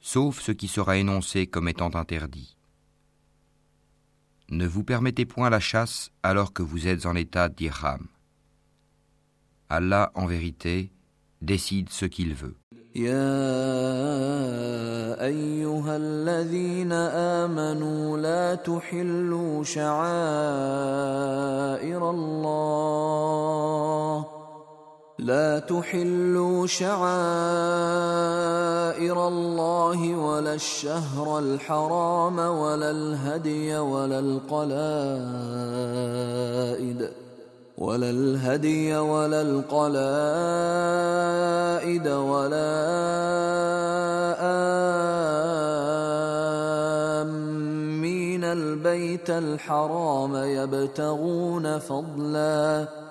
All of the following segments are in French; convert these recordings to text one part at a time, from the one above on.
sauf ce qui sera énoncé comme étant interdit. Ne vous permettez point la chasse alors que vous êtes en état d'irham. Allah, en vérité, décide ce qu'il veut. لا تحلوا شعائر الله ولا الشهر الحرام ولا الهدي ولا القلائد ولا الهدي ولا القلائد ولا آمين البيت الحرام يبتغون فضلاً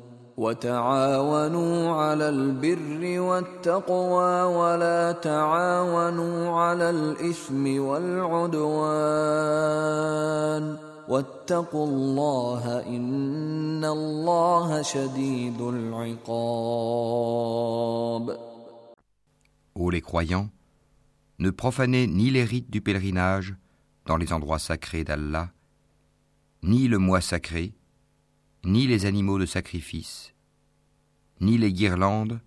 وتعاونوا على البر والتقوى ولا تعاونوا على الإثم والعدوان واتقوا الله إن الله شديد العقاب Ô les croyants, ne profanez ni les rites du pèlerinage dans les endroits sacrés d'Allah, ni le mois sacré, ni les animaux de sacrifice, ni les guirlandes,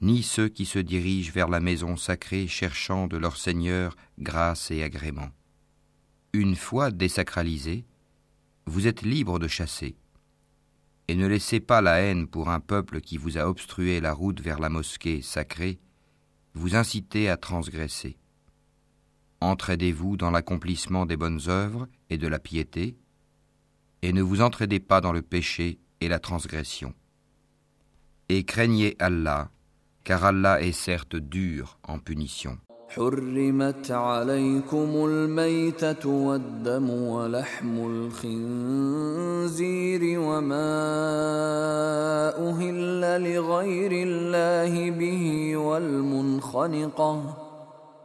ni ceux qui se dirigent vers la maison sacrée cherchant de leur Seigneur grâce et agrément. Une fois désacralisés, vous êtes libres de chasser. Et ne laissez pas la haine pour un peuple qui vous a obstrué la route vers la mosquée sacrée, vous inciter à transgresser. Entraidez-vous dans l'accomplissement des bonnes œuvres et de la piété, et ne vous entraidez pas dans le péché et la transgression. Et craignez Allah, car Allah est certes dur en punition. حرمت عليكم الميتة والدم ولحم الخنزير وما أهل لغير الله به والمنخنقة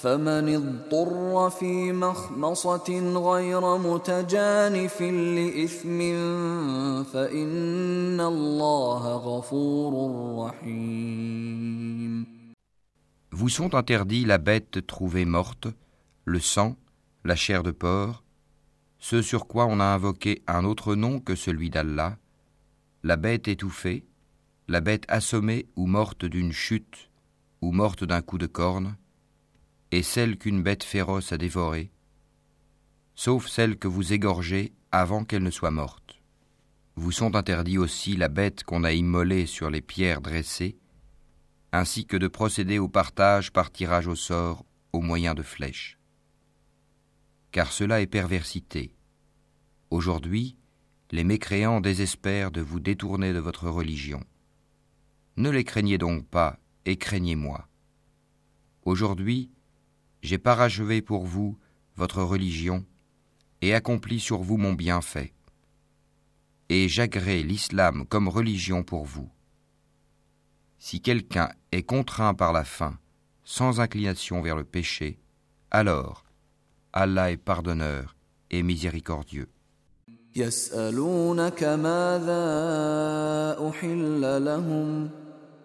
فمن اضطر في مخمصة غير متجانف لإثم فإن الله غفور رحيم Vous sont interdits la bête trouvée morte, le sang, la chair de porc, ce sur quoi on a invoqué un autre nom que celui d'Allah, la bête étouffée, la bête assommée ou morte d'une chute, ou morte d'un coup de corne, et celle qu'une bête féroce a dévorée, sauf celle que vous égorgez avant qu'elle ne soit morte. Vous sont interdits aussi la bête qu'on a immolée sur les pierres dressées, ainsi que de procéder au partage par tirage au sort au moyen de flèches. Car cela est perversité, Aujourd'hui, les mécréants désespèrent de vous détourner de votre religion. Ne les craignez donc pas, et craignez-moi. Aujourd'hui, j'ai parachevé pour vous votre religion, et accompli sur vous mon bienfait. Et j'agrée l'islam comme religion pour vous. Si quelqu'un est contraint par la faim, sans inclination vers le péché, alors Allah est pardonneur et miséricordieux.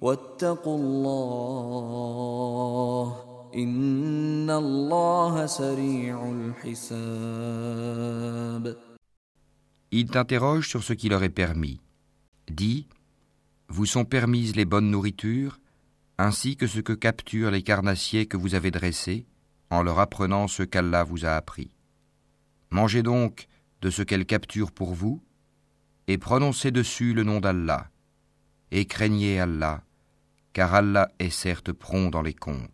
واتقوا الله إن الله سريع الحساب Ils t'interrogent sur ce qui leur est permis. Dis, vous sont permises les bonnes nourritures, ainsi que ce que capturent les carnassiers que vous avez dressés, en leur apprenant ce qu'Allah vous a appris. Mangez donc de ce qu'elle capture pour vous, et prononcez dessus le nom d'Allah, Et craignez Allah, car Allah est certes prompt dans les comptes.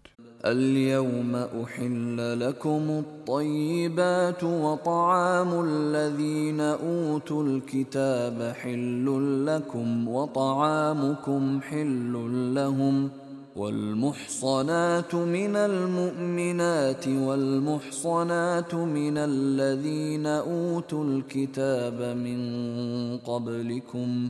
والمحصنات من المؤمنات والمحصنات من الذين أوتوا الكتاب من قبلكم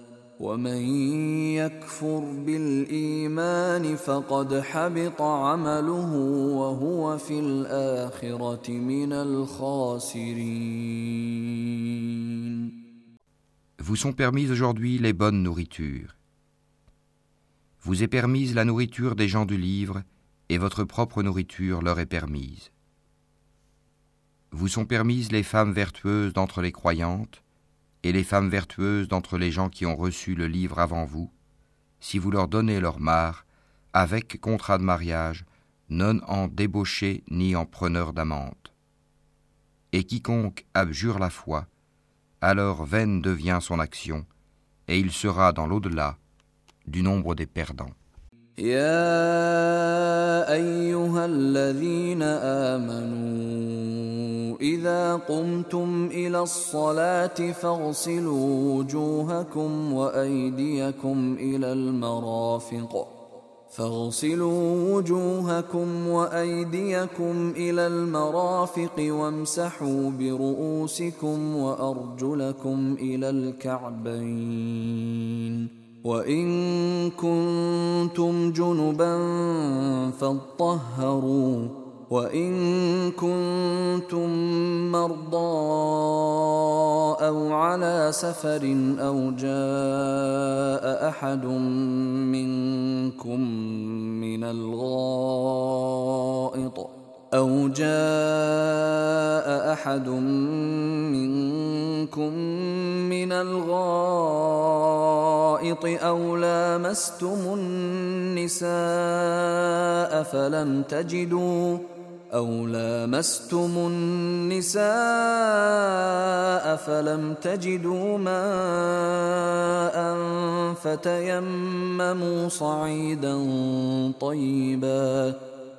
ومن يكفر بالإيمان فقد حبط عمله وهو في الآخرة من الخاسرين Vous sont permises aujourd'hui les bonnes nourritures. Vous est permise la nourriture des gens du livre et votre propre nourriture leur est permise. Vous sont permises les femmes vertueuses d'entre les croyantes, et les femmes vertueuses d'entre les gens qui ont reçu le livre avant vous, si vous leur donnez leur mare, avec contrat de mariage, non en débauché ni en preneur d'amante. Et quiconque abjure la foi, alors vaine devient son action, et il sera dans l'au-delà du nombre des perdants. يا أيها الذين آمنوا إذا قمتم إلى الصلاة فاغسلوا وجوهكم وأيديكم إلى المرافق. فاغسلوا وجوهكم وأيديكم إلى المرافق وامسحوا برؤوسكم وأرجلكم إلى الكعبين. وإن كنتم جنبا فاطهروا وإن كنتم مرضى أو على سفر أو جاء أحد منكم من الغائط أو جاء أحد منكم من الغائط أو لامستم النساء فلم تجدوا أو لامستم النساء فلم تجدوا ماء فتيمموا صعيدا طيبا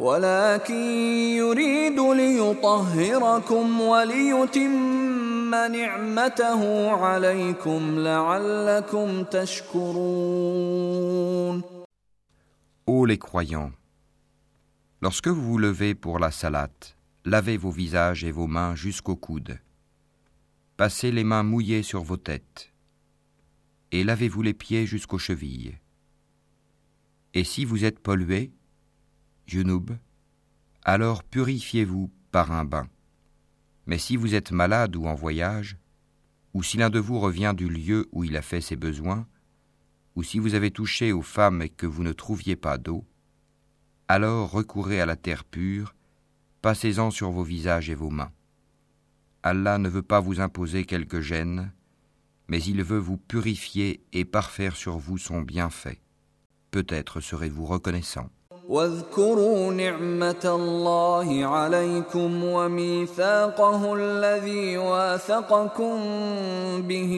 ولكن يريد ليطهركم وليتم نعمته عليكم لعلكم تشكرون Ô les croyants, lorsque vous vous levez pour la salate, lavez vos visages et vos mains jusqu'aux coudes. Passez les mains mouillées sur vos têtes. Et lavez-vous les pieds jusqu'aux chevilles. Et si vous êtes pollué, alors purifiez-vous par un bain. Mais si vous êtes malade ou en voyage, ou si l'un de vous revient du lieu où il a fait ses besoins, ou si vous avez touché aux femmes et que vous ne trouviez pas d'eau, alors recourez à la terre pure, passez-en sur vos visages et vos mains. Allah ne veut pas vous imposer quelque gêne, mais il veut vous purifier et parfaire sur vous son bienfait. Peut-être serez-vous reconnaissant. واذكروا نعمة الله عليكم وميثاقه الذي واثقكم به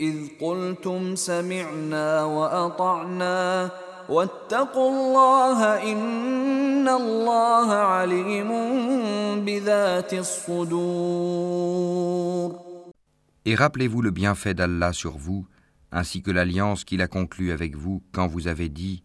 إذ قلتم سمعنا وأطعنا واتقوا الله إن الله عليم بذات الصدور Et rappelez-vous le bienfait d'Allah sur vous, ainsi que l'alliance qu'il a conclue avec vous quand vous avez dit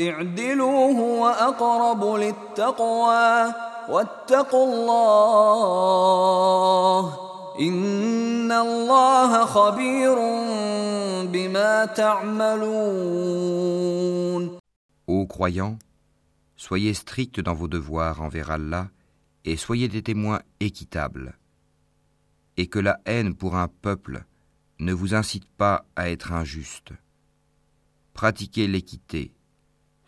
اعدلوا هو أقرب للتقوى واتقوا الله إن الله خبير بما تعملون Ô croyants, soyez stricts dans vos devoirs envers Allah et soyez des témoins équitables. Et que la haine pour un peuple ne vous incite pas à être injuste. Pratiquez l'équité,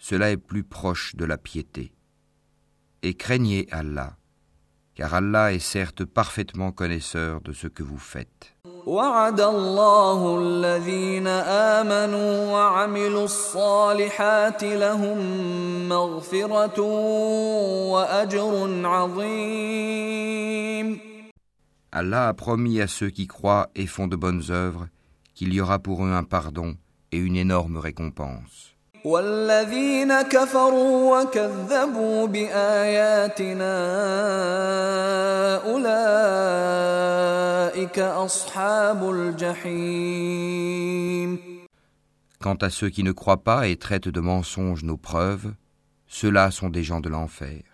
cela est plus proche de la piété. Et craignez Allah, car Allah est certes parfaitement connaisseur de ce que vous faites. وعد الله الذين آمنوا وعملوا الصالحات لهم مغفرة وأجر عظيم Allah a promis à ceux qui croient et font de bonnes œuvres qu'il y aura pour eux un pardon et une énorme récompense. والذين كفروا وكذبوا بآياتنا أولئك أصحاب الجحيم Quant à ceux qui ne croient pas et traitent de mensonges nos preuves, ceux-là sont des gens de l'enfer.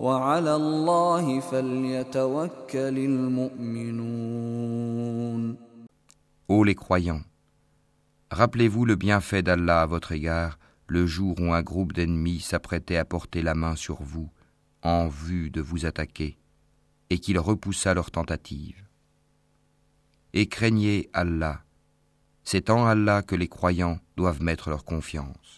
وعلى الله فليتوكل المؤمنون Ô les croyants, rappelez-vous le bienfait d'Allah à votre égard le jour où un groupe d'ennemis s'apprêtait à porter la main sur vous en vue de vous attaquer et qu'il repoussa leur tentative. Et craignez Allah, c'est en Allah que les croyants doivent mettre leur confiance.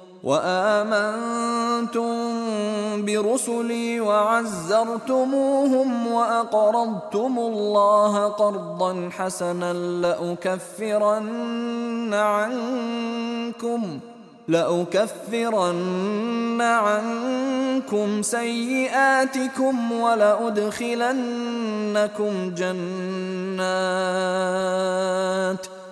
وآمنتم برسلي وعزرتموهم وأقرضتم الله قرضا حسنا لأكفرن عنكم لأكفرن عنكم سيئاتكم ولأدخلنكم جنات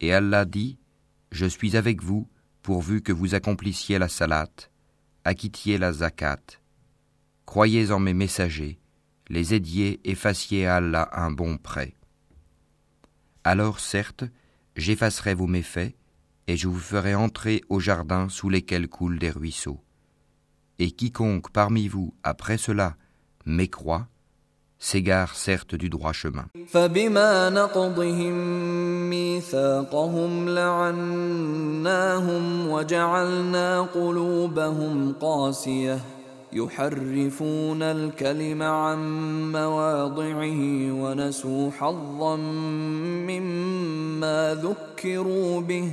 Et Allah dit, Je suis avec vous, pourvu que vous accomplissiez la salat, acquittiez la zakat, croyez en mes messagers, les aidiez et fassiez à Allah un bon prêt. Alors certes, j'effacerai vos méfaits, et je vous ferai entrer au jardin sous lesquels coulent des ruisseaux. Et quiconque parmi vous, après cela, mécroit, s'égare certes du droit chemin. يحرفون الكلم عن مواضعه ونسوا حظا مما ذكروا به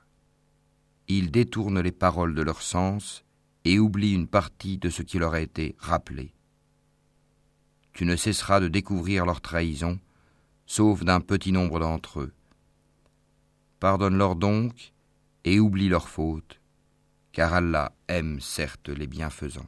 Ils détournent les paroles de leur sens et oublient une partie de ce qui leur a été rappelé. Tu ne cesseras de découvrir leur trahison, sauf d'un petit nombre d'entre eux. Pardonne-leur donc et oublie leurs fautes, car Allah aime certes les bienfaisants.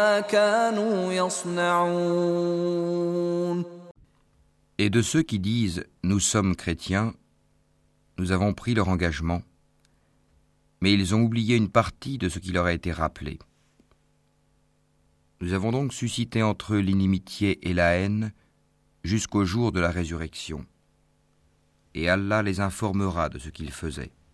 القيامة Et de ceux qui disent Nous sommes chrétiens, nous avons pris leur engagement, mais ils ont oublié une partie de ce qui leur a été rappelé. Nous avons donc suscité entre eux l'inimitié et la haine jusqu'au jour de la résurrection. Et Allah les informera de ce qu'ils faisaient.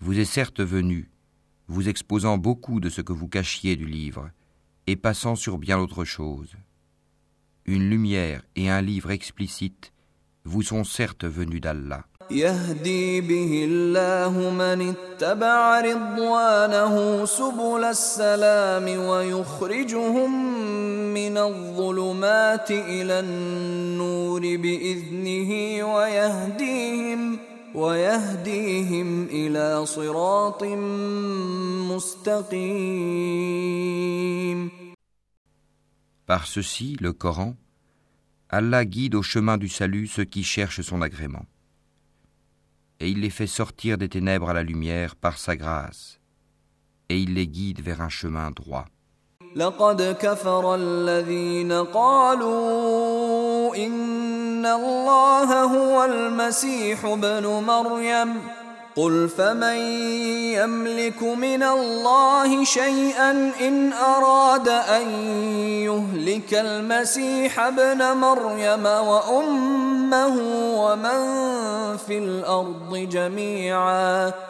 vous est certes venu, vous exposant beaucoup de ce que vous cachiez du livre, et passant sur bien autre chose. Une lumière et un livre explicite vous sont certes venus d'Allah. Par ceci, le Coran, Allah guide au chemin du salut ceux qui cherchent son agrément. Et il les fait sortir des ténèbres à la lumière par sa grâce. Et il les guide vers un chemin droit. إن الله هو المسيح ابن مريم. قل فمن يملك من الله شيئا ان اراد ان يهلك المسيح ابن مريم وامه ومن في الأرض جميعا.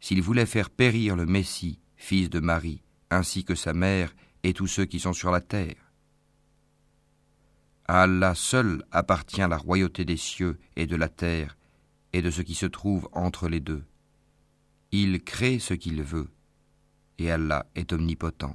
S'il voulait faire périr le Messie fils de Marie, ainsi que sa mère et tous ceux qui sont sur la terre à Allah seul appartient la royauté des cieux et de la terre et de ce qui se trouve entre les deux. Il crée ce qu'il veut et Allah est omnipotent.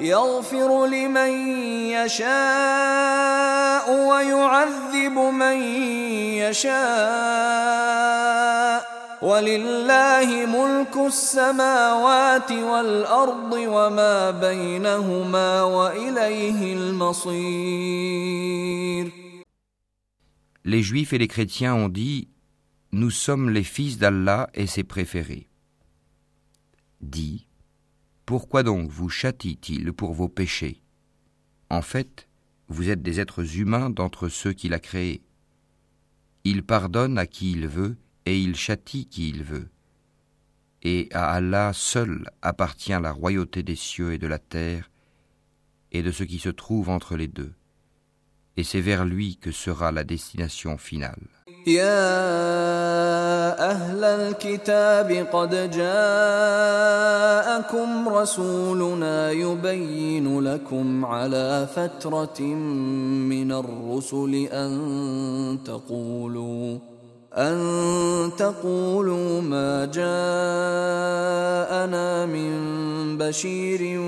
يغفر لمن يشاء ويعذب من يشاء ولله ملك السماوات والأرض وما بينهما وإليه المصير Les Juifs et les chrétiens ont dit Nous sommes les fils d'Allah et ses préférés. Dis, pourquoi donc vous châtie-t-il pour vos péchés En fait, vous êtes des êtres humains d'entre ceux qu'il a créés. Il pardonne à qui il veut et il châtie qui il veut. Et à Allah seul appartient la royauté des cieux et de la terre et de ce qui se trouve entre les deux. Et c'est vers lui que sera la destination finale. يا أهل الكتاب قد جاءكم رسولنا يبين لكم على فترة من الرسل أن تقولوا أن تقولوا ما جاءنا من بشير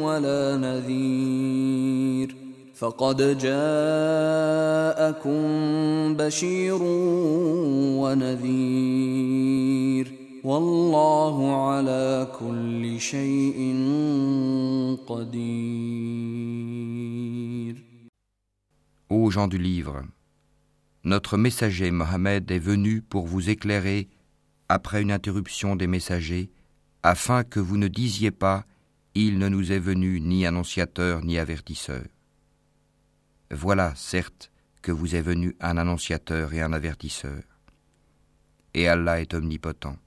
ولا نذير. فقد جاءكم بشير ونذير. والله على كل شيء قدير Ô gens du livre, notre messager Mohammed est venu pour vous éclairer après une interruption des messagers, afin que vous ne disiez pas Il ne nous est venu ni annonciateur ni avertisseur. Voilà, certes, que vous est venu un annonciateur et un avertisseur. Et Allah est omnipotent.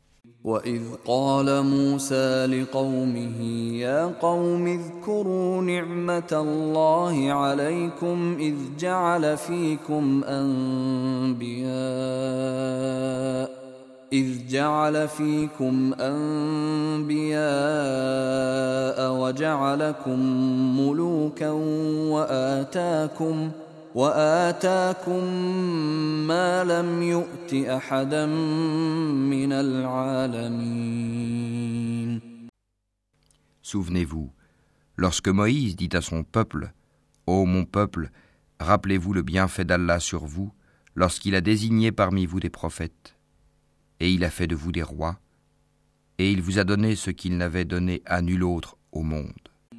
وإذ قال موسى لقومه يا قوم اذكروا نعمة الله عليكم إذ جعل فيكم أنبياء إذ جعل فيكم أنبياء وجعلكم ملوكا وآتاكم وآتاكم ما لم يؤت أحدا من العالمين Souvenez-vous, lorsque Moïse dit à son peuple, Ô mon peuple, rappelez-vous le bienfait d'Allah sur vous, lorsqu'il a désigné parmi vous des prophètes. et il a fait de vous des rois, et il vous a donné ce qu'il n'avait donné à nul autre au monde.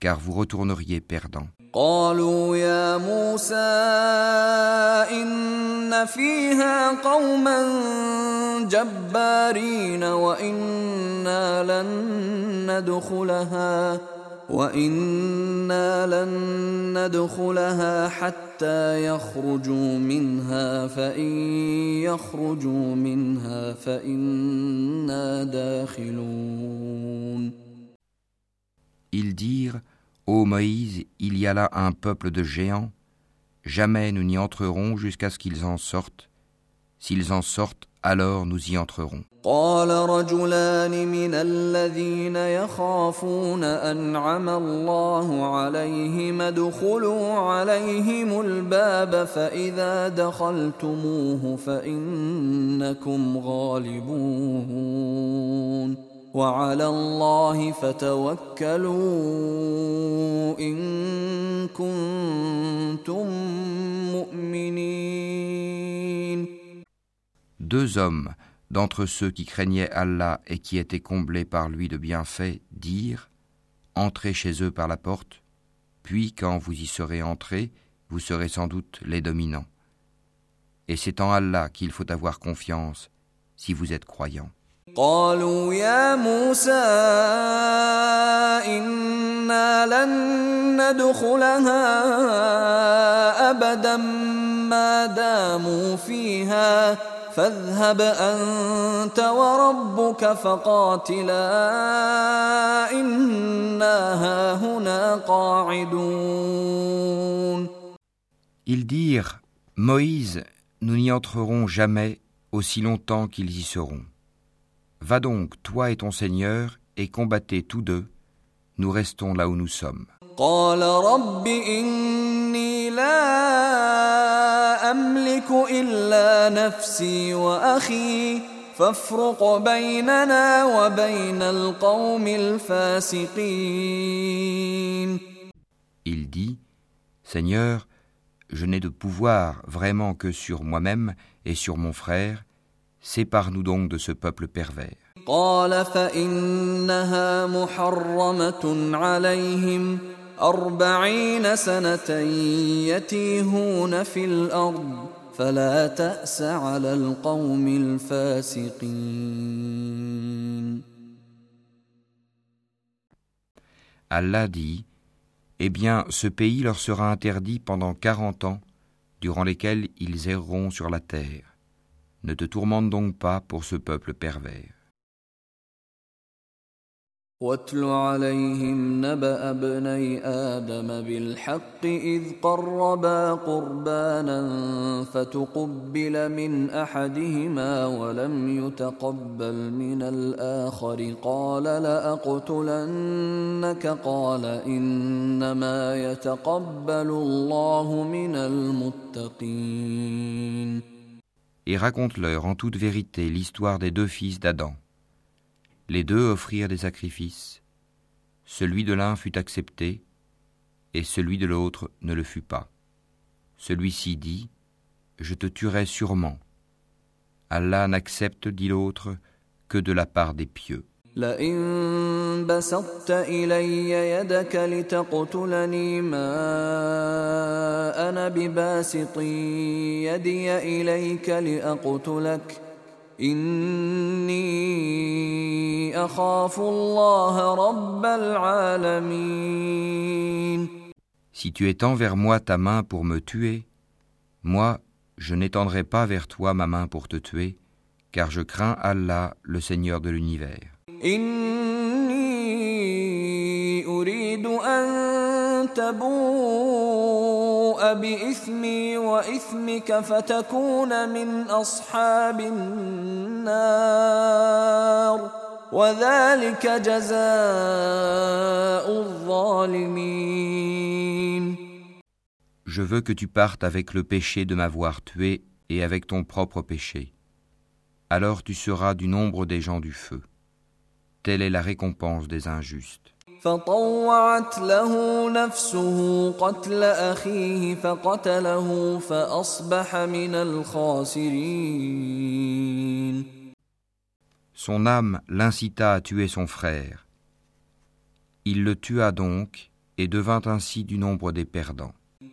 car vous retourneriez perdant. وإنا لن ندخلها حتى يخرجوا منها فإن يخرجوا منها فإنا داخلون Ils dirent Ô Moïse, il y a là un peuple de géants, jamais nous n'y entrerons jusqu'à ce qu'ils en sortent. S'ils en sortent, alors nous y entrerons. قال رجلان من الذين يخافون أنعم الله عليهم ادخلوا عليهم الباب فإذا دخلتموه فإنكم غالبون وعلى الله فتوكلوا إن كنتم مؤمنين Deux hommes d'entre ceux qui craignaient Allah et qui étaient comblés par lui de bienfaits dirent Entrez chez eux par la porte, puis quand vous y serez entrés, vous serez sans doute les dominants. Et c'est en Allah qu'il faut avoir confiance si vous êtes croyants. قالوا يا موسى إنا لن ندخلها أبدا ما داموا فيها فاذهب أنت وربك فقاتلا إنا هاهنا قاعدون Ils dirent, Moïse, nous n'y entrerons jamais aussi longtemps qu'ils y seront. Va donc, toi et ton Seigneur, et combattez tous deux. Nous restons là où nous sommes. Il dit, Seigneur, je n'ai de pouvoir vraiment que sur moi-même et sur mon frère, sépare-nous donc de ce peuple pervers. Allah dit Eh bien, ce pays leur sera interdit pendant quarante ans, durant lesquels ils erreront sur la terre. Ne te tourmente donc pas pour ce peuple pervers. واتل عليهم نبأ ابني آدم بالحق إذ قربا قربانا فتقبل من أحدهما ولم يتقبل من الآخر قال لأقتلنك قال إنما يتقبل الله من المتقين et raconte-leur en toute vérité l'histoire des deux fils d'Adam. Les deux offrirent des sacrifices. Celui de l'un fut accepté, et celui de l'autre ne le fut pas. Celui-ci dit Je te tuerai sûrement. Allah n'accepte, dit l'autre, que de la part des pieux. Si tu étends vers moi ta main pour me tuer, moi je n'étendrai pas vers toi ma main pour te tuer, car je crains Allah, le Seigneur de l'univers. Je veux que tu partes avec le péché de m'avoir tué et avec ton propre péché. Alors tu seras du nombre des gens du feu. Telle est la récompense des injustes. فطوعت له نفسه قتل أخيه فقتله فأصبح من الخاسرين Son âme l'incita à tuer son frère. Il le tua donc et devint ainsi du nombre des perdants.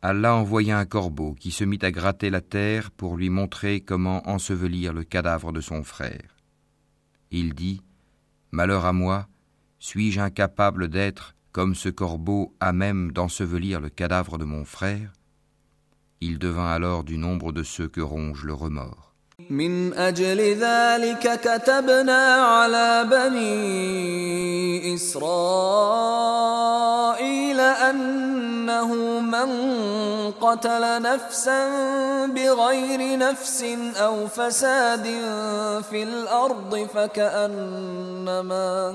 Allah envoya un corbeau qui se mit à gratter la terre pour lui montrer comment ensevelir le cadavre de son frère. Il dit Malheur à moi, suis-je incapable d'être, comme ce corbeau, à même d'ensevelir le cadavre de mon frère? Il devint alors du nombre de ceux que ronge le remords. من أجل ذلك كتبنا على بني إسرائيل أنه من قتل نفسا بغير نفس أو فساد في الأرض فكأنما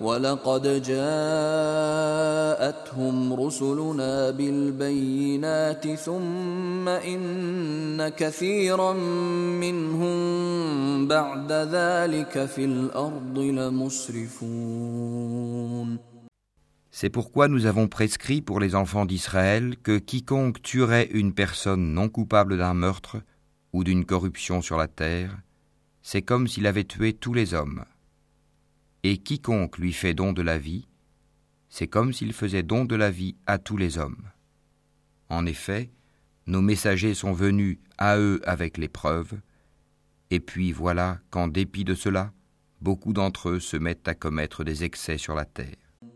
ولقد جاءتهم رسلنا بالبينات ثم إن كثيرا منهم بعد ذلك في الأرض لمسرفون C'est pourquoi nous avons prescrit pour les enfants d'Israël que quiconque tuerait une personne non coupable d'un meurtre ou d'une corruption sur la terre, c'est comme s'il avait tué tous les hommes. Et quiconque lui fait don de la vie, c'est comme s'il faisait don de la vie à tous les hommes. En effet, nos messagers sont venus à eux avec les preuves, et puis voilà qu'en dépit de cela, beaucoup d'entre eux se mettent à commettre des excès sur la terre.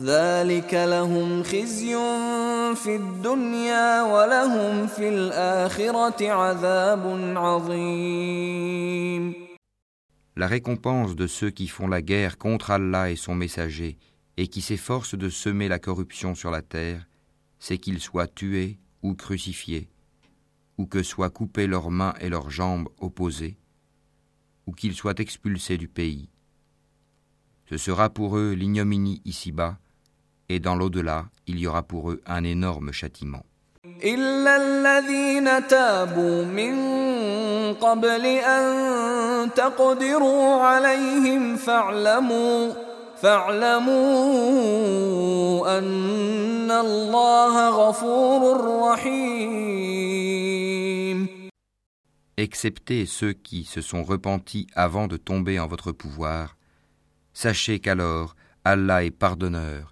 ذلك لهم خزي في الدنيا ولهم في الآخرة عذاب عظيم La récompense de ceux qui font la guerre contre Allah et son messager et qui s'efforcent de semer la corruption sur la terre, c'est qu'ils soient tués ou crucifiés, ou que soient coupées leurs mains et leurs jambes opposées, ou qu'ils soient expulsés du pays. Ce sera pour eux l'ignominie ici-bas, et dans l'au-delà, il y aura pour eux un énorme châtiment. Excepté ceux qui se sont repentis avant de tomber en votre pouvoir, sachez qu'alors Allah est pardonneur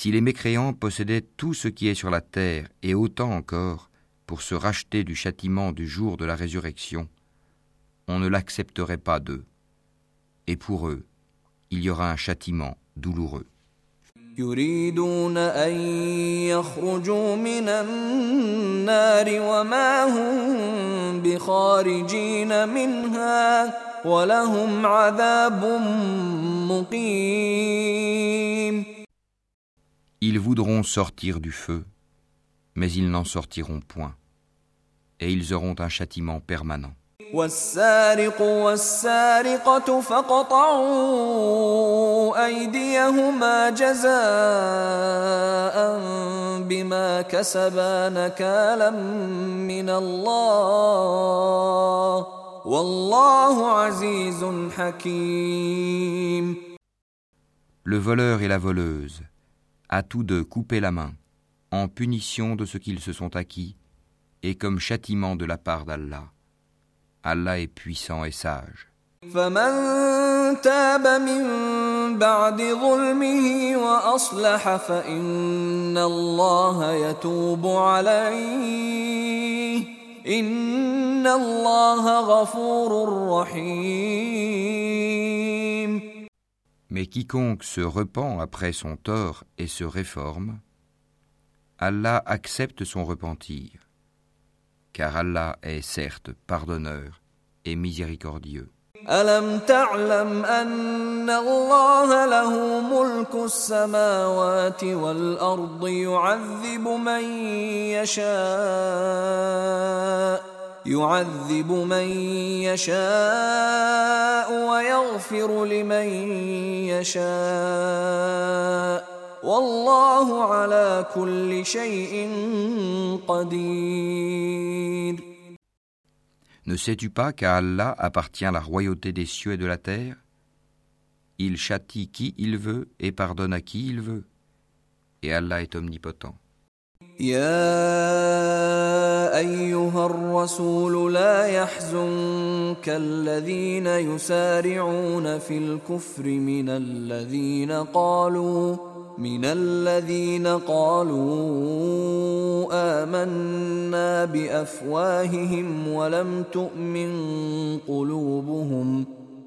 Si les mécréants possédaient tout ce qui est sur la terre et autant encore, pour se racheter du châtiment du jour de la résurrection, on ne l'accepterait pas d'eux. Et pour eux, il y aura un châtiment douloureux. Ils voudront sortir du feu, Mais ils n'en sortiront point, et ils auront un châtiment permanent. والسارق والسارقة فاقطعوا أيديهما جزاء بما كسبا نكالا من الله والله عزيز حكيم Le voleur et la voleuse, à tous deux couper la main, en punition de ce qu'ils se sont acquis, et comme châtiment de la part d'Allah. Allah est puissant et sage. Mais quiconque se repent après son tort et se réforme, Allah accepte son repentir, car Allah est certes pardonneur et miséricordieux. ألم تعلم أن الله له ملك السماوات والأرض يعذب من يشاء يعذب من يشاء ويغفر لمن يشاء والله على كل شيء قدير Ne sais-tu pas qu'à Allah appartient la royauté des cieux et de la terre Il châtie qui il veut et pardonne à qui il veut. Et Allah est omnipotent. يا أيها الرسول لا يحزنك الذين يسارعون في الكفر من الذين قالوا من الذين قالوا آمنا بأفواههم ولم تؤمن قلوبهم.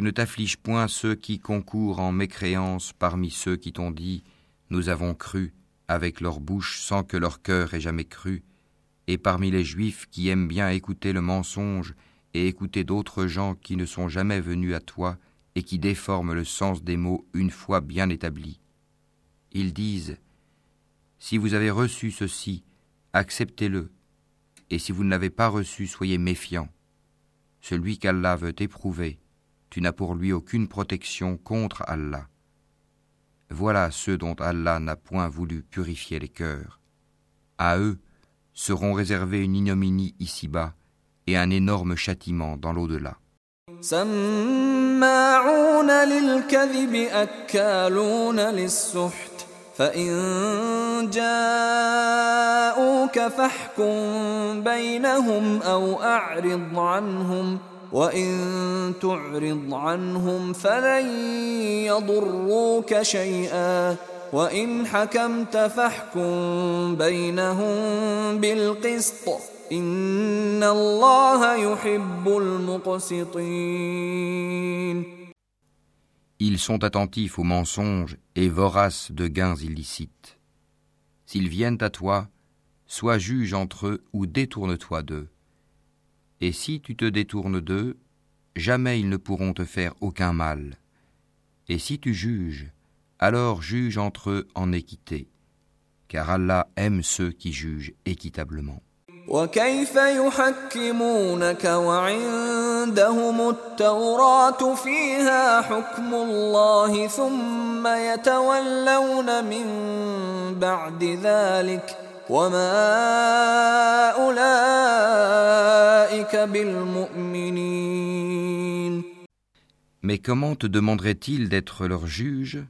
ne t'afflige point ceux qui concourent en mécréance parmi ceux qui t'ont dit Nous avons cru avec leur bouche sans que leur cœur ait jamais cru, et parmi les juifs qui aiment bien écouter le mensonge et écouter d'autres gens qui ne sont jamais venus à toi et qui déforment le sens des mots une fois bien établis. Ils disent Si vous avez reçu ceci, acceptez-le, et si vous ne l'avez pas reçu, soyez méfiants. Celui qu'Allah veut éprouver, tu n'as pour lui aucune protection contre Allah. Voilà ceux dont Allah n'a point voulu purifier les cœurs. À eux seront réservés une ignominie ici-bas et un énorme châtiment dans l'au-delà. سماعون للكذب أكالون للسحت فإن جاءوك فاحكم بينهم أو أعرض عنهم وإن تعرض عنهم فلن يضروك شيئا وإن حكمت فاحكم بينهم بالقسط إن الله يحب المقسطين Ils sont attentifs aux mensonges et voraces de gains illicites. S'ils viennent à toi, sois juge entre eux ou détourne-toi d'eux. Et si tu te détournes d'eux, jamais ils ne pourront te faire aucun mal. Et si tu juges, alors juge entre eux en équité, car Allah aime ceux qui jugent équitablement. وكيف يحكمونك وعندهم التوراة فيها حكم الله ثم يتولون من بعد ذلك وما أولئك بالمؤمنين Mais comment te demanderait-il d'être leur juge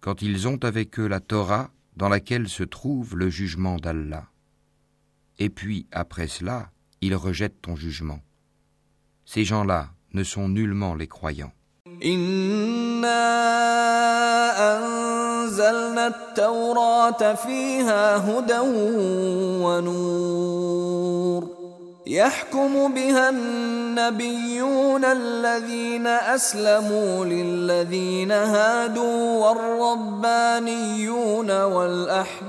quand ils ont avec eux la Torah dans laquelle se trouve le jugement d'Allah? Et puis, après cela, ils rejettent ton jugement. Ces gens-là ne sont nullement les croyants. أنزلنا التوراة فيها هدى ونور يحكم بها النبيون الذين أسلموا للذين هادوا والربانيون والأحبار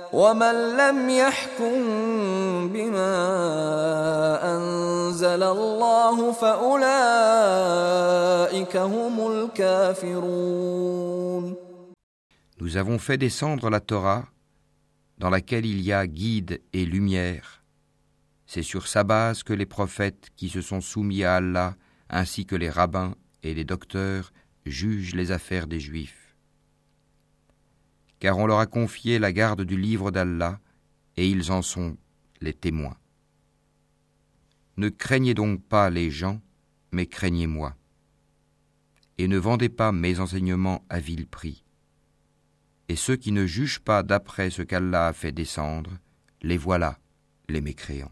ومن لم يحكم بما أنزل الله فأولئك هم الكافرون Nous avons fait descendre la Torah, dans laquelle il y a guide et lumière. C'est sur sa base que les prophètes qui se sont soumis à Allah, ainsi que les rabbins et les docteurs, jugent les affaires des Juifs. Car on leur a confié la garde du livre d'Allah, et ils en sont les témoins. Ne craignez donc pas les gens, mais craignez-moi. Et ne vendez pas mes enseignements à vil prix et ceux qui ne jugent pas d'après ce qu'Allah a fait descendre, les voilà, les mécréants.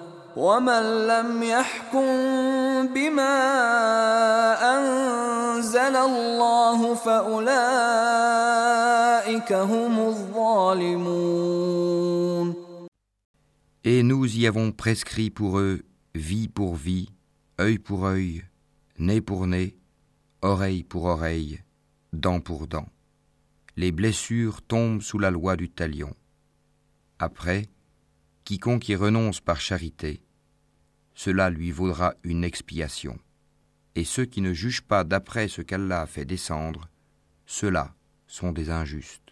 ومن لم يحكم بما أنزل الله فأولئك هم الظالمون Et nous y avons prescrit pour eux vie pour vie, œil pour œil, nez pour nez, oreille pour oreille, dent pour dent. les blessures tombent sous la loi du talion. Après, quiconque y renonce par charité, cela lui vaudra une expiation. Et ceux qui ne jugent pas d'après ce qu'Allah a fait descendre, ceux-là sont des injustes.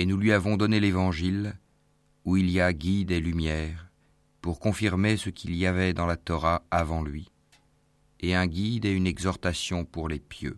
et nous lui avons donné l'Évangile, où il y a guide et lumière, pour confirmer ce qu'il y avait dans la Torah avant lui, et un guide et une exhortation pour les pieux.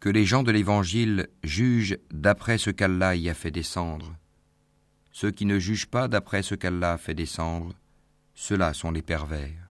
Que les gens de l'Évangile jugent d'après ce qu'Allah y a fait descendre. Ceux qui ne jugent pas d'après ce qu'Allah a fait descendre, ceux-là sont les pervers.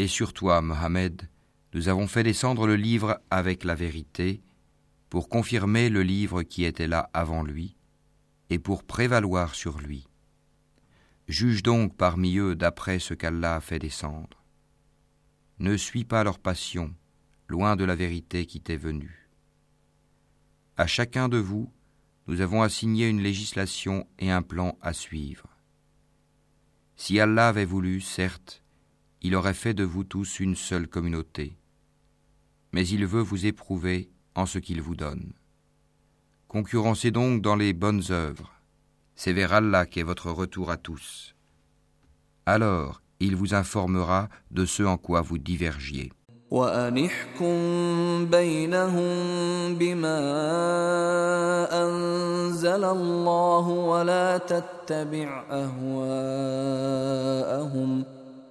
Et sur toi, Mohammed, nous avons fait descendre le livre avec la vérité, pour confirmer le livre qui était là avant lui, et pour prévaloir sur lui. Juge donc parmi eux d'après ce qu'Allah a fait descendre. Ne suis pas leur passion, loin de la vérité qui t'est venue. À chacun de vous, nous avons assigné une législation et un plan à suivre. Si Allah avait voulu, certes, il aurait fait de vous tous une seule communauté. Mais il veut vous éprouver en ce qu'il vous donne. Concurrencez donc dans les bonnes œuvres. C'est vers Allah qu'est votre retour à tous. Alors, il vous informera de ce en quoi vous divergiez.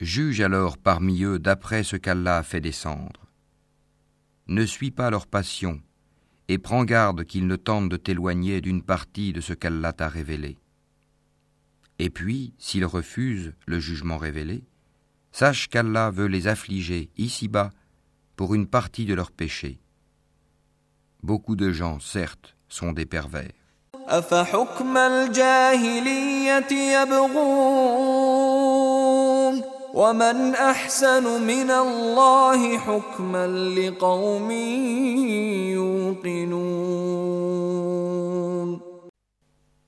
Juge alors parmi eux d'après ce qu'Allah a fait descendre. Ne suis pas leur passion et prends garde qu'ils ne tentent de t'éloigner d'une partie de ce qu'Allah t'a révélé. Et puis, s'ils refusent le jugement révélé, sache qu'Allah veut les affliger ici-bas pour une partie de leurs péchés. Beaucoup de gens, certes, sont des pervers.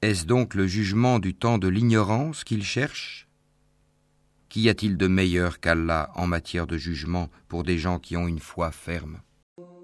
Est-ce donc le jugement du temps de l'ignorance qu'ils cherchent Qu'y a-t-il de meilleur qu'Allah en matière de jugement pour des gens qui ont une foi ferme?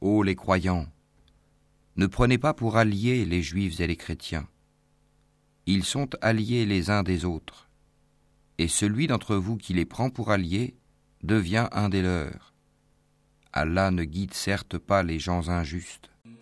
Ô les croyants, ne prenez pas pour alliés les juifs et les chrétiens. Ils sont alliés les uns des autres, et celui d'entre vous qui les prend pour alliés devient un des leurs. Allah ne guide certes pas les gens injustes.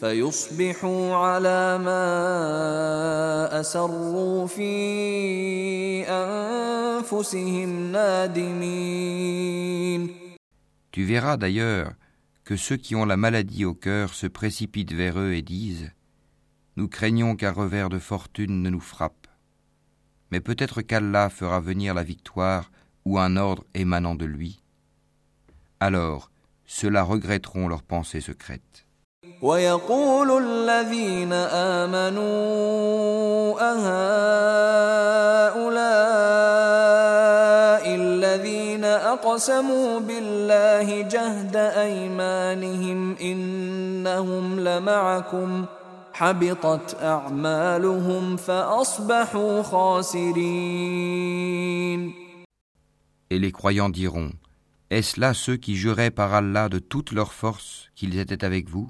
فيصبحوا على ما أسروا في أنفسهم نادمين Tu verras d'ailleurs que ceux qui ont la maladie au cœur se précipitent vers eux et disent Nous craignons qu'un revers de fortune ne nous frappe. Mais peut-être qu'Allah fera venir la victoire ou un ordre émanant de lui. Alors, ceux-là regretteront leurs pensées secrètes. ويقول الذين آمنوا أهؤلاء الذين أقسموا بالله جهد أيمانهم إنهم لمعكم حبطت أعمالهم فأصبحوا خاسرين Et les croyants diront Est-ce là ceux qui juraient par Allah de toute leur force qu'ils étaient avec vous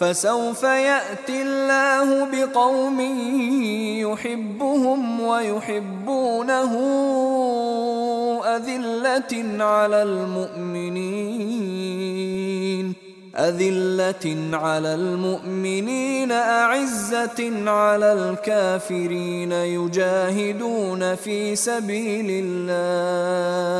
فسوف يأتي الله بقوم يحبهم ويحبونه أذلة على المؤمنين أذلة على المؤمنين أعزة على الكافرين يجاهدون في سبيل الله.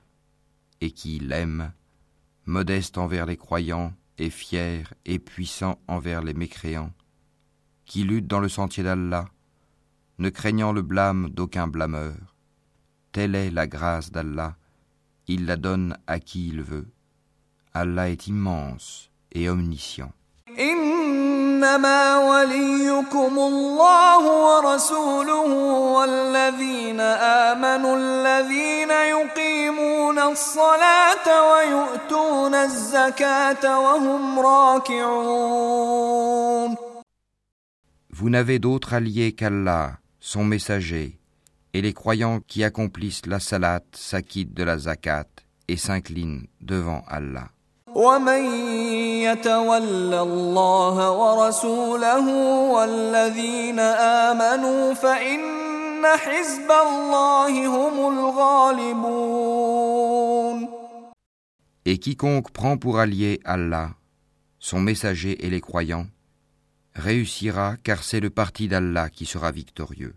et qui l'aime, modeste envers les croyants et fier et puissant envers les mécréants, qui lutte dans le sentier d'Allah, ne craignant le blâme d'aucun blâmeur. Telle est la grâce d'Allah, il la donne à qui il veut. Allah est immense et omniscient. إنما وليكم الله ورسوله والذين آمنوا الذين يقيمون الصلاة ويؤتون الزكاة وهم راكعون Vous n'avez d'autre allié qu'Allah, son messager, et les croyants qui accomplissent la salat s'acquittent de la zakat et s'inclinent devant Allah. ومن يتول الله ورسوله والذين آمنوا فإن حزب الله هم الغالبون Et quiconque prend pour allié Allah, son messager et les croyants, réussira car c'est le parti d'Allah qui sera victorieux.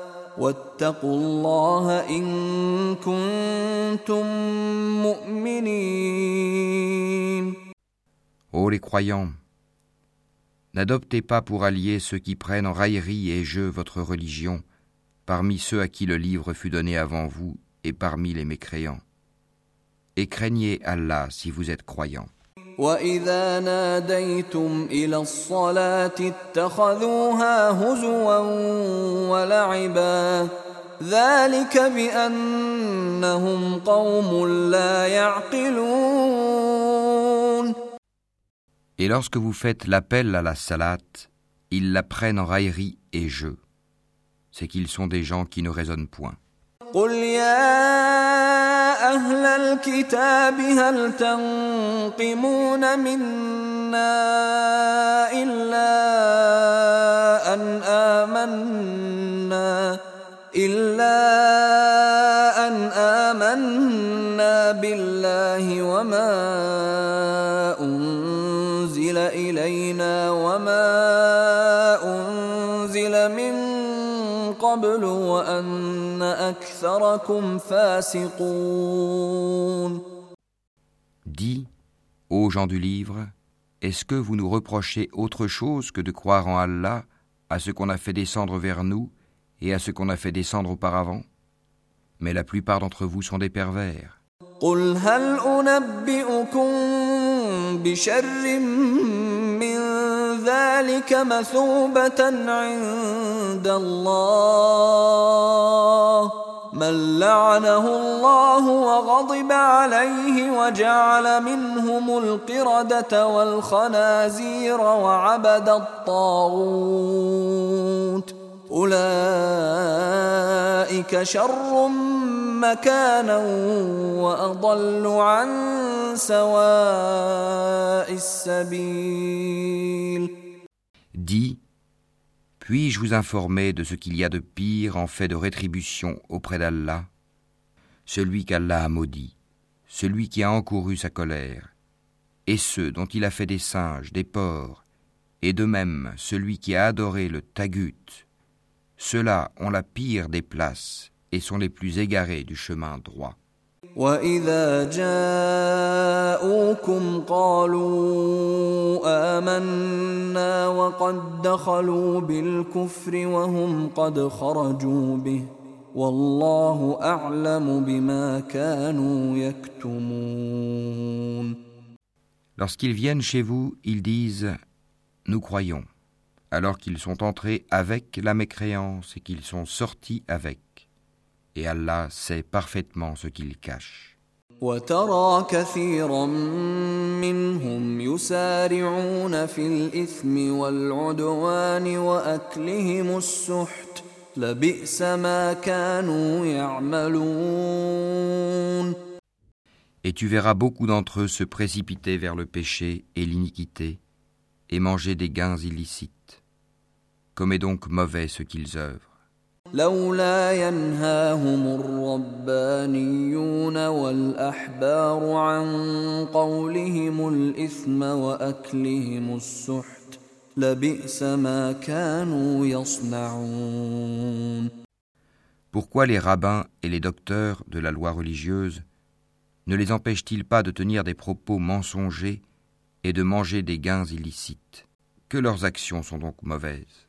واتقوا الله إن كنتم مؤمنين Ô les croyants, n'adoptez pas pour alliés ceux qui prennent en raillerie et jeu votre religion, parmi ceux à qui le livre fut donné avant vous et parmi les mécréants. Et craignez Allah si vous êtes croyants. Et lorsque vous faites l'appel à la salate, ils la prennent en raillerie et jeu. C'est qu'ils sont des gens qui ne raisonnent point. أهل الكتاب هل تنقمون منا إلا أن آمنا؟ إلا أن آمنا بالله وما أنزل إلينا وما أنزل من قبل وأن Dis, ô gens du livre, est-ce que vous nous reprochez autre chose que de croire en Allah, à ce qu'on a fait descendre vers nous et à ce qu'on a fait descendre auparavant? Mais la plupart d'entre vous sont des pervers. ذلك مثوبة عند الله. من لعنه الله وغضب عليه وجعل منهم القردة والخنازير وعبد الطاغوت. أولئك شر مكانا وأضل عن سواء السبيل Dis, puis-je vous informer de ce qu'il y a de pire en fait de rétribution auprès d'Allah Celui qu'Allah a maudit, celui qui a encouru sa colère, et ceux dont il a fait des singes, des porcs, et de même celui qui a adoré le tagut, ceux-là ont la pire des places et sont les plus égarés du chemin droit. وإذا جاءوكم قالوا آمنا وقد دخلوا بالكفر وهم قد خرجوا به والله أعلم بما كانوا يكتمون Lorsqu'ils viennent chez vous, ils disent Nous croyons, alors qu'ils sont entrés avec la mécréance et qu'ils sont sortis avec. Et Allah sait parfaitement ce qu'ils cachent. وترى كثيرا منهم يسارعون في الإثم والعدوان وأكلهم السحت لبئس ما كانوا يعملون Et tu verras beaucoup d'entre eux se précipiter vers le péché et l'iniquité et manger des gains illicites. Comme est donc mauvais ce qu'ils œuvrent. لولا ينهاهم الربانيون والأحبار عن قولهم الإثم وأكلهم السحت لبئس ما كانوا يصنعون Pourquoi les rabbins et les docteurs de la loi religieuse ne les empêchent-ils pas de tenir des propos mensongers et de manger des gains illicites Que leurs actions sont donc mauvaises.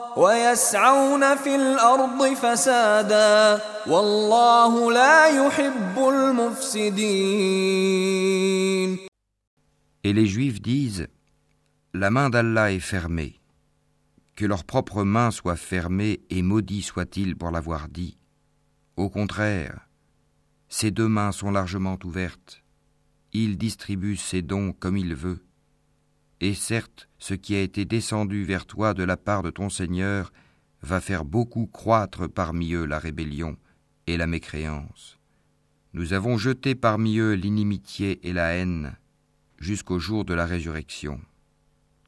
ويسعون في الأرض فسادا والله لا يحب المفسدين Et les Juifs disent La main d'Allah est fermée. Que leur propre main soit fermée et maudit soit-il pour l'avoir dit. Au contraire, ses deux mains sont largement ouvertes. Il distribue ses dons comme il veut. Et certes, ce qui a été descendu vers toi de la part de ton Seigneur va faire beaucoup croître parmi eux la rébellion et la mécréance. Nous avons jeté parmi eux l'inimitié et la haine jusqu'au jour de la résurrection.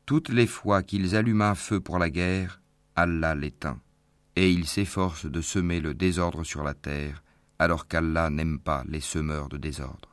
Toutes les fois qu'ils allument un feu pour la guerre, Allah l'éteint, et ils s'efforcent de semer le désordre sur la terre, alors qu'Allah n'aime pas les semeurs de désordre.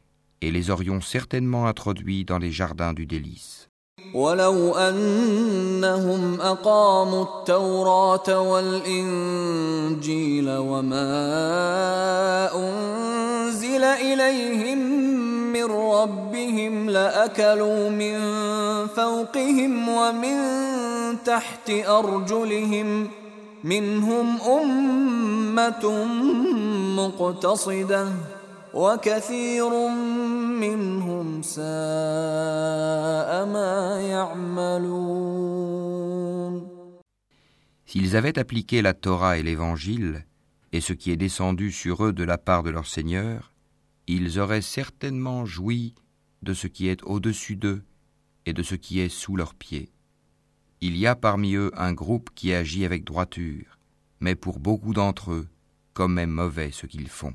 et les aurions certainement introduits dans les jardins du délice. ولو أنهم أقاموا التوراة والإنجيل وما أنزل إليهم من ربهم لأكلوا من فوقهم ومن تحت أرجلهم منهم أمة مقتصدة وكثير منهم ساء ما يعملون S'ils avaient appliqué la Torah et l'Évangile, et ce qui est descendu sur eux de la part de leur Seigneur, ils auraient certainement joui de ce qui est au-dessus d'eux et de ce qui est sous leurs pieds. Il y a parmi eux un groupe qui agit avec droiture, mais pour beaucoup d'entre eux, comme est mauvais ce qu'ils font.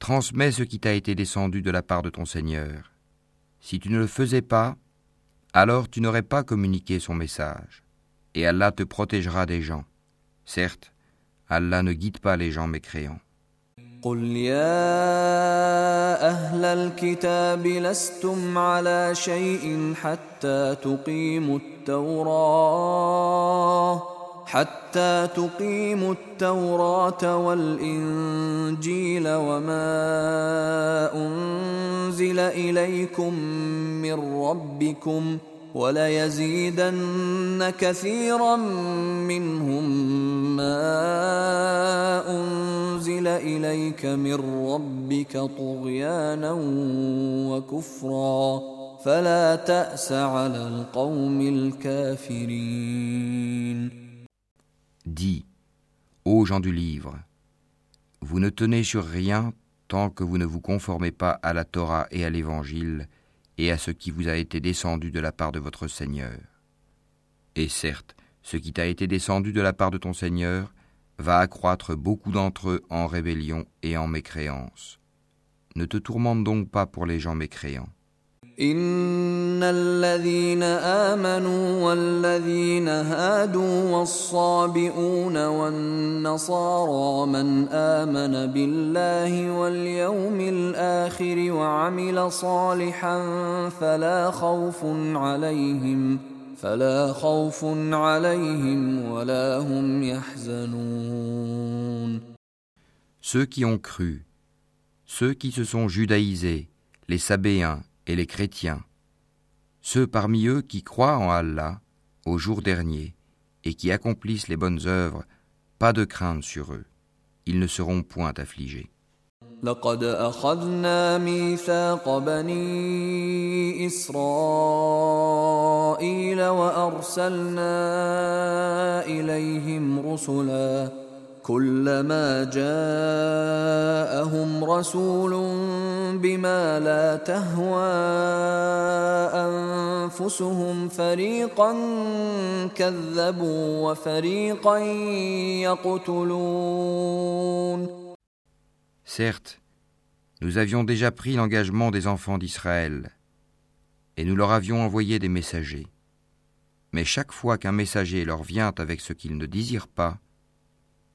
transmets ce qui t'a été descendu de la part de ton Seigneur. Si tu ne le faisais pas, alors tu n'aurais pas communiqué son message, et Allah te protégera des gens. Certes, Allah ne guide pas les gens mécréants. قل يا أهل الكتاب لستم على شيء حتى تقيموا التوراة حتى تقيموا التوراة والإنجيل وما أنزل إليكم من ربكم ۖ وليزيدن كثيرا منهم ما أنزل إليك من ربك طغيانا وكفرا فلا تأس على القوم الكافرين Dis, ô gens du livre, vous ne tenez sur rien tant que vous ne vous conformez pas à la Torah et à l'Évangile et à ce qui vous a été descendu de la part de votre Seigneur. Et certes, ce qui t'a été descendu de la part de ton Seigneur va accroître beaucoup d'entre eux en rébellion et en mécréance. Ne te tourmente donc pas pour les gens mécréants. إن الذين آمنوا والذين هادوا والصابئون والنصارى من آمن بالله واليوم الآخر وعمل صالحا فلا خوف عليهم فلا خوف عليهم ولا هم يحزنون. Ceux qui ont cru, ceux qui se sont judaïsés, les Sabéens et les chrétiens, ceux parmi eux qui croient en Allah au jour dernier et qui accomplissent les bonnes œuvres, pas de crainte sur eux, ils ne seront point affligés. كلما جاءهم رسول بما لا تهوى انفسهم فريقا كذبوا وفريقا يقتلون Certes, nous avions déjà pris l'engagement des enfants d'Israël, et nous leur avions envoyé des messagers. Mais chaque fois qu'un messager leur vient avec ce qu'ils ne désirent pas,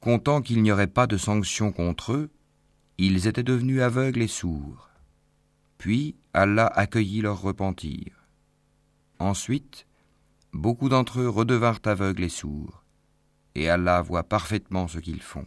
Comptant qu'il n'y aurait pas de sanctions contre eux, ils étaient devenus aveugles et sourds. Puis Allah accueillit leur repentir. Ensuite, beaucoup d'entre eux redevinrent aveugles et sourds, et Allah voit parfaitement ce qu'ils font.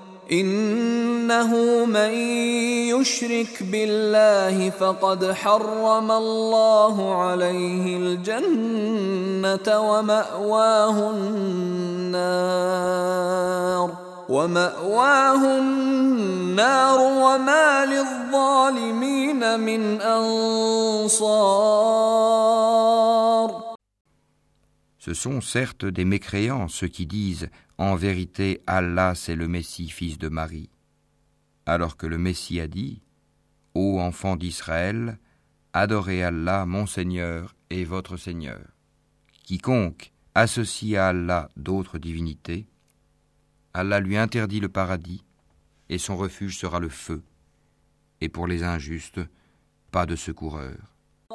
إنه من يشرك بالله فقد حرم الله عليه الجنة ومأواه النار ومأواه النار وما للظالمين من أنصار. Ce sont certes des mécréants ceux qui disent En vérité, Allah c'est le Messie, fils de Marie. Alors que le Messie a dit Ô enfants d'Israël, adorez Allah, mon Seigneur et votre Seigneur. Quiconque associe à Allah d'autres divinités, Allah lui interdit le paradis, et son refuge sera le feu. Et pour les injustes, pas de secoureur.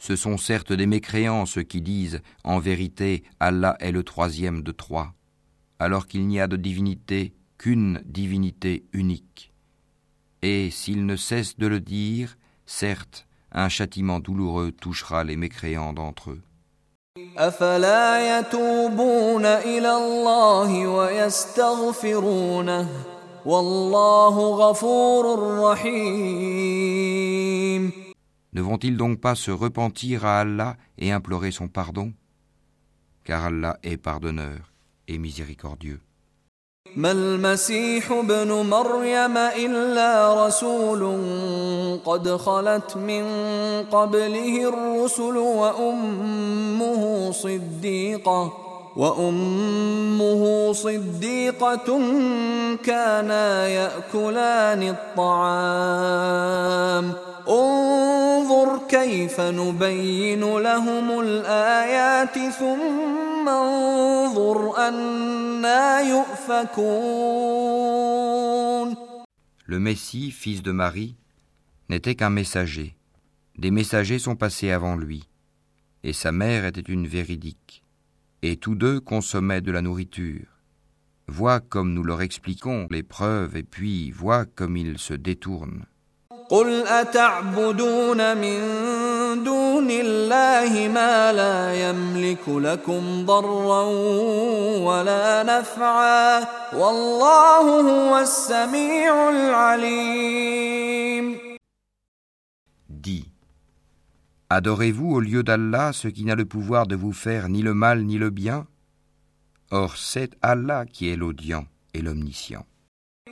Ce sont certes des mécréants ceux qui disent En vérité, Allah est le troisième de trois, alors qu'il n'y a de divinité qu'une divinité unique. Et s'ils ne cessent de le dire, certes, un châtiment douloureux touchera les mécréants d'entre eux. Ne vont-ils donc pas se repentir à Allah et implorer son pardon Car Allah est pardonneur et miséricordieux. ما المسيح ابن مريم إلا رسول قد خلت من قبله الرسل وأمه صديقة وأمه صديقة كانا يأكلان الطعام انظر كيف نبين لهم الآيات ثم انظر أنا يؤفكون Le Messie, fils de Marie, n'était qu'un messager. Des messagers sont passés avant lui, et sa mère était une véridique. Et tous deux consommaient de la nourriture. Vois comme nous leur expliquons les preuves, et puis vois comme ils se détournent. قل أتعبدون من دون الله ما لا يملك لكم ضرا ولا نفعا والله هو السميع العليم Dis, adorez-vous au lieu d'Allah ce qui n'a le pouvoir de vous faire ni le mal ni le bien Or c'est Allah qui est l'audient et l'omniscient.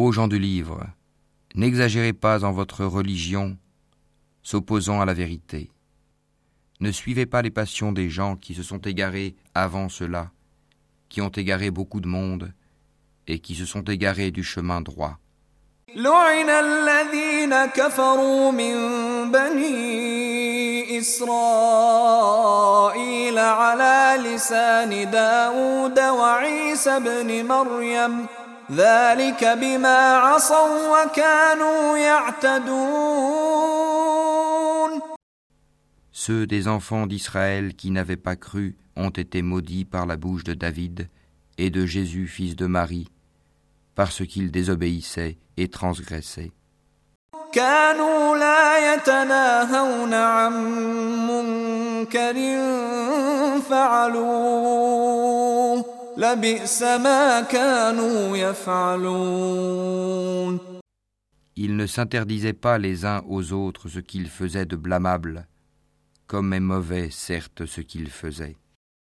Ô gens du livre, n'exagérez pas en votre religion, s'opposant à la vérité. Ne suivez pas les passions des gens qui se sont égarés avant cela, qui ont égaré beaucoup de monde et qui se sont égarés du chemin droit. Ceux des enfants d'Israël qui n'avaient pas cru ont été maudits par la bouche de David et de Jésus fils de Marie, parce qu'ils désobéissaient et transgressaient. Ils ne s'interdisaient pas les uns aux autres ce qu'ils faisaient de blâmable, comme est mauvais certes ce qu'ils faisaient.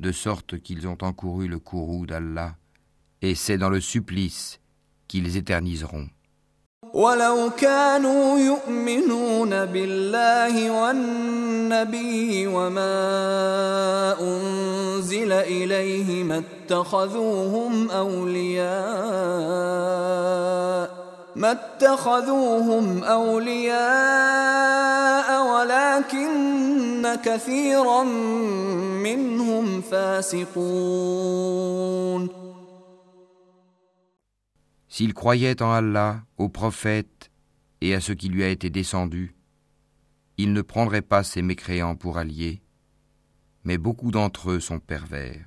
de sorte qu'ils ont encouru le courroux d'Allah, et c'est dans le supplice qu'ils éterniseront. ولو كانوا يؤمنون بالله والنبي وما أنزل إليه ما اتخذوهم أولياء ما اتخذوهم أولياء ولكن كثيرا منهم فاسقون S'ils croyaient en Allah, au prophète et à ce qui lui a été descendu, ils ne prendraient pas ces mécréants pour alliés, mais beaucoup d'entre eux sont pervers.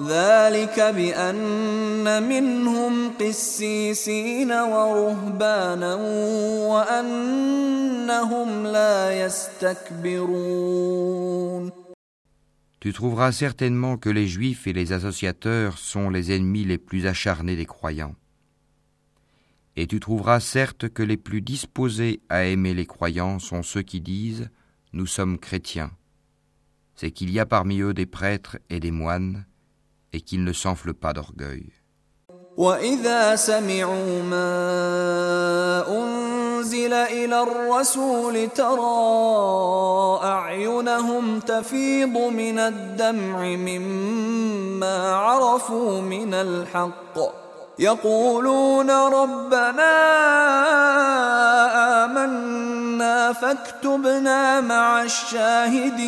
ذلك بأن منهم قسيسين ورهبانا وأنهم لا يستكبرون Tu trouveras certainement que les Juifs et les associateurs sont les ennemis les plus acharnés des croyants. Et tu trouveras certes que les plus disposés à aimer les croyants sont ceux qui disent ⁇ Nous sommes chrétiens ⁇ C'est qu'il y a parmi eux des prêtres et des moines, et qu'ils ne s'enflent pas d'orgueil. أنزل إلى الرسول ترى أعينهم تفيض من الدمع مما عرفوا من الحق يقولون ربنا آمنا فاكتبنا مع الشاهدين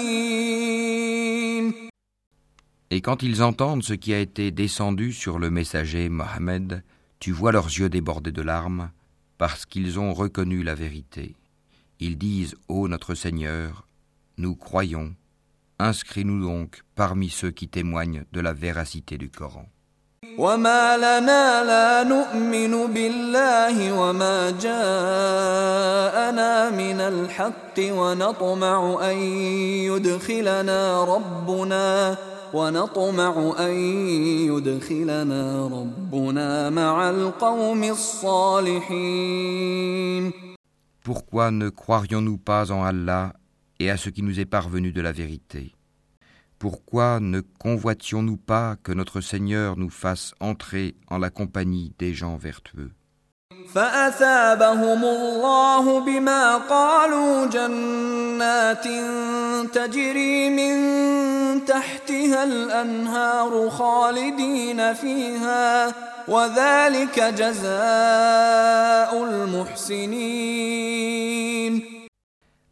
Et quand ils entendent ce qui a été descendu sur le messager Mohammed, tu vois leurs yeux débordés de larmes, parce qu'ils ont reconnu la vérité. Ils disent Ô notre Seigneur, nous croyons, inscris-nous donc parmi ceux qui témoignent de la véracité du Coran. Pourquoi ne croirions-nous pas en Allah et à ce qui nous est parvenu de la vérité? Pourquoi ne convoitions-nous pas que notre Seigneur nous fasse entrer en la compagnie des gens vertueux?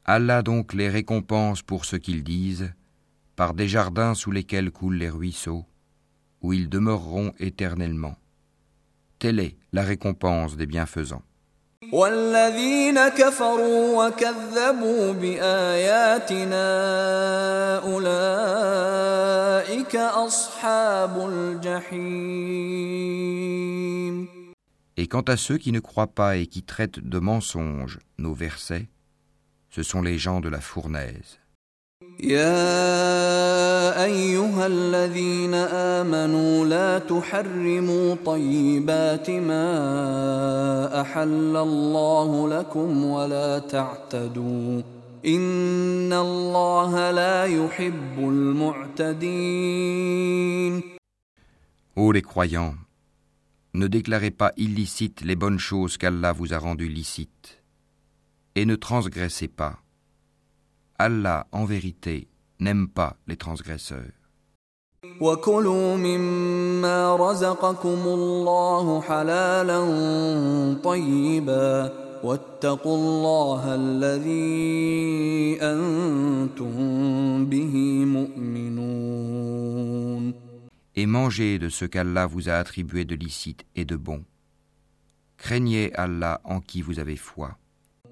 Allah donc les récompense pour ce qu'ils disent, par des jardins sous lesquels coulent les ruisseaux, où ils demeureront éternellement. Telle est la récompense des bienfaisants. والذين كفروا وكذبوا بآياتنا أولئك أصحاب الجحيم Et quant à ceux qui ne croient pas et qui traitent de mensonges nos versets, ce sont les gens de la fournaise. يا ايها الذين امنوا لا تحرموا طيبات ما احل الله لكم ولا تعتدوا ان الله لا يحب المعتدين Ô les croyants, ne déclarez pas illicites les bonnes choses qu'Allah vous a rendues licites, et ne transgressez pas. Allah, en vérité, n'aime pas les transgresseurs. وكلوا مما رزقكم الله حلالا طيبا واتقوا الله الذي أنتم به مؤمنون Et mangez de ce qu'Allah vous a attribué de licite et de bon. Craignez Allah en qui vous avez foi.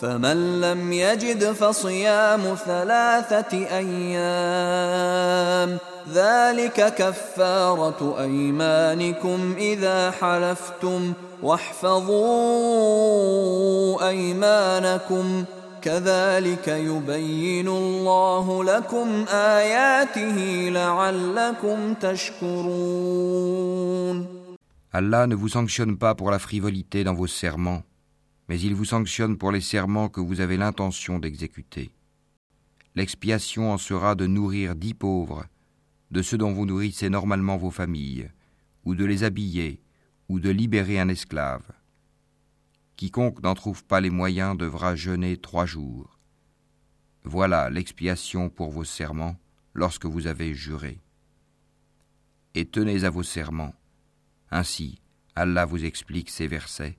فمن لم يجد فصيام ثلاثة أيام ذلك كفارة أيمانكم إذا حلفتم واحفظوا أيمانكم. كذلك يبين الله لكم آياته لعلكم تشكرون. Allah ne vous sanctionne pas pour la frivolité dans vos serments. Mais il vous sanctionne pour les serments que vous avez l'intention d'exécuter. L'expiation en sera de nourrir dix pauvres, de ceux dont vous nourrissez normalement vos familles, ou de les habiller, ou de libérer un esclave. Quiconque n'en trouve pas les moyens devra jeûner trois jours. Voilà l'expiation pour vos serments lorsque vous avez juré. Et tenez à vos serments. Ainsi, Allah vous explique ces versets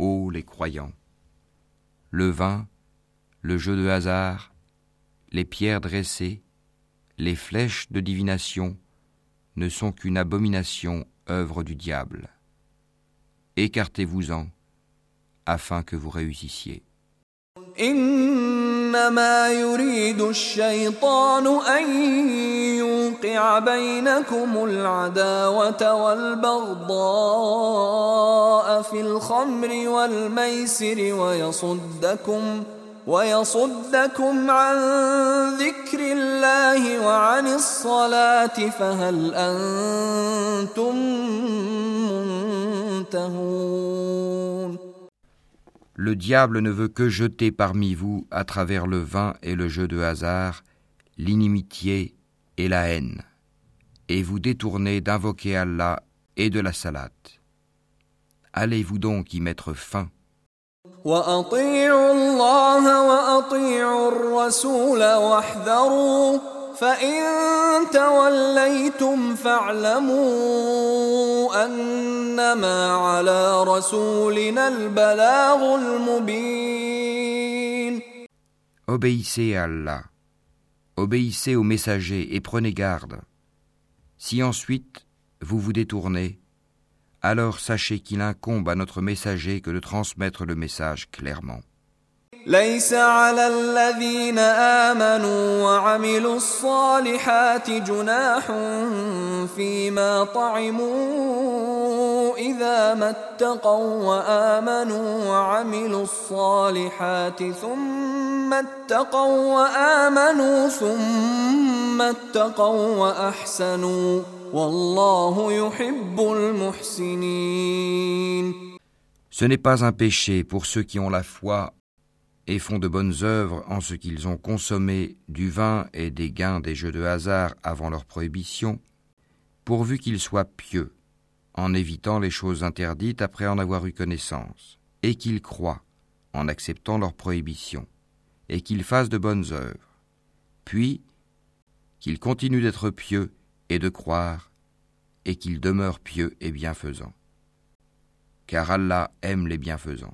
Ô les croyants, le vin, le jeu de hasard, les pierres dressées, les flèches de divination ne sont qu'une abomination œuvre du diable. Écartez-vous-en afin que vous réussissiez. إنما يريد الشيطان أن يوقع بينكم العداوة والبغضاء في الخمر والميسر ويصدكم ويصدكم عن ذكر الله وعن الصلاة فهل أنتم منتهون Le diable ne veut que jeter parmi vous, à travers le vin et le jeu de hasard, l'inimitié et la haine, et vous détourner d'invoquer Allah et de la salate. Allez-vous donc y mettre fin Obéissez à Allah, obéissez aux messagers et prenez garde. Si ensuite vous vous détournez, alors sachez qu'il incombe à notre messager que de transmettre le message clairement. ليس على الذين آمنوا وعملوا الصالحات جناح فيما طعموا إذا ما اتقوا وآمنوا وعملوا الصالحات ثم اتقوا وآمنوا ثم اتقوا وأحسنوا والله يحب المحسنين. Ce n'est pas un péché pour ceux qui ont la foi et font de bonnes œuvres en ce qu'ils ont consommé du vin et des gains des jeux de hasard avant leur prohibition, pourvu qu'ils soient pieux, en évitant les choses interdites après en avoir eu connaissance, et qu'ils croient, en acceptant leur prohibition, et qu'ils fassent de bonnes œuvres, puis qu'ils continuent d'être pieux et de croire, et qu'ils demeurent pieux et bienfaisants. Car Allah aime les bienfaisants.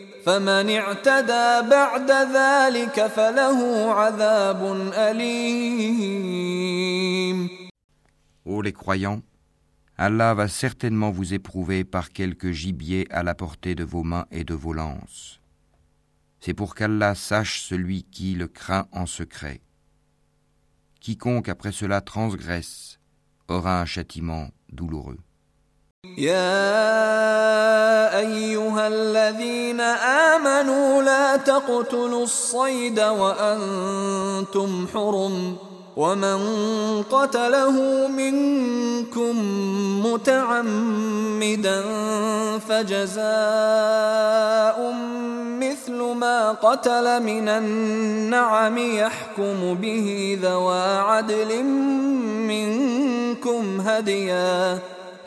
فمن اعتدى بعد ذلك فله عذاب أليم Ô les croyants, Allah va certainement vous éprouver par quelque gibier à la portée de vos mains et de vos lances. C'est pour qu'Allah sache celui qui le craint en secret. Quiconque après cela transgresse aura un châtiment douloureux. ومن قتله منكم متعمدا فجزاء مثل ما قتل من النعم يحكم به ذوى عدل منكم هديا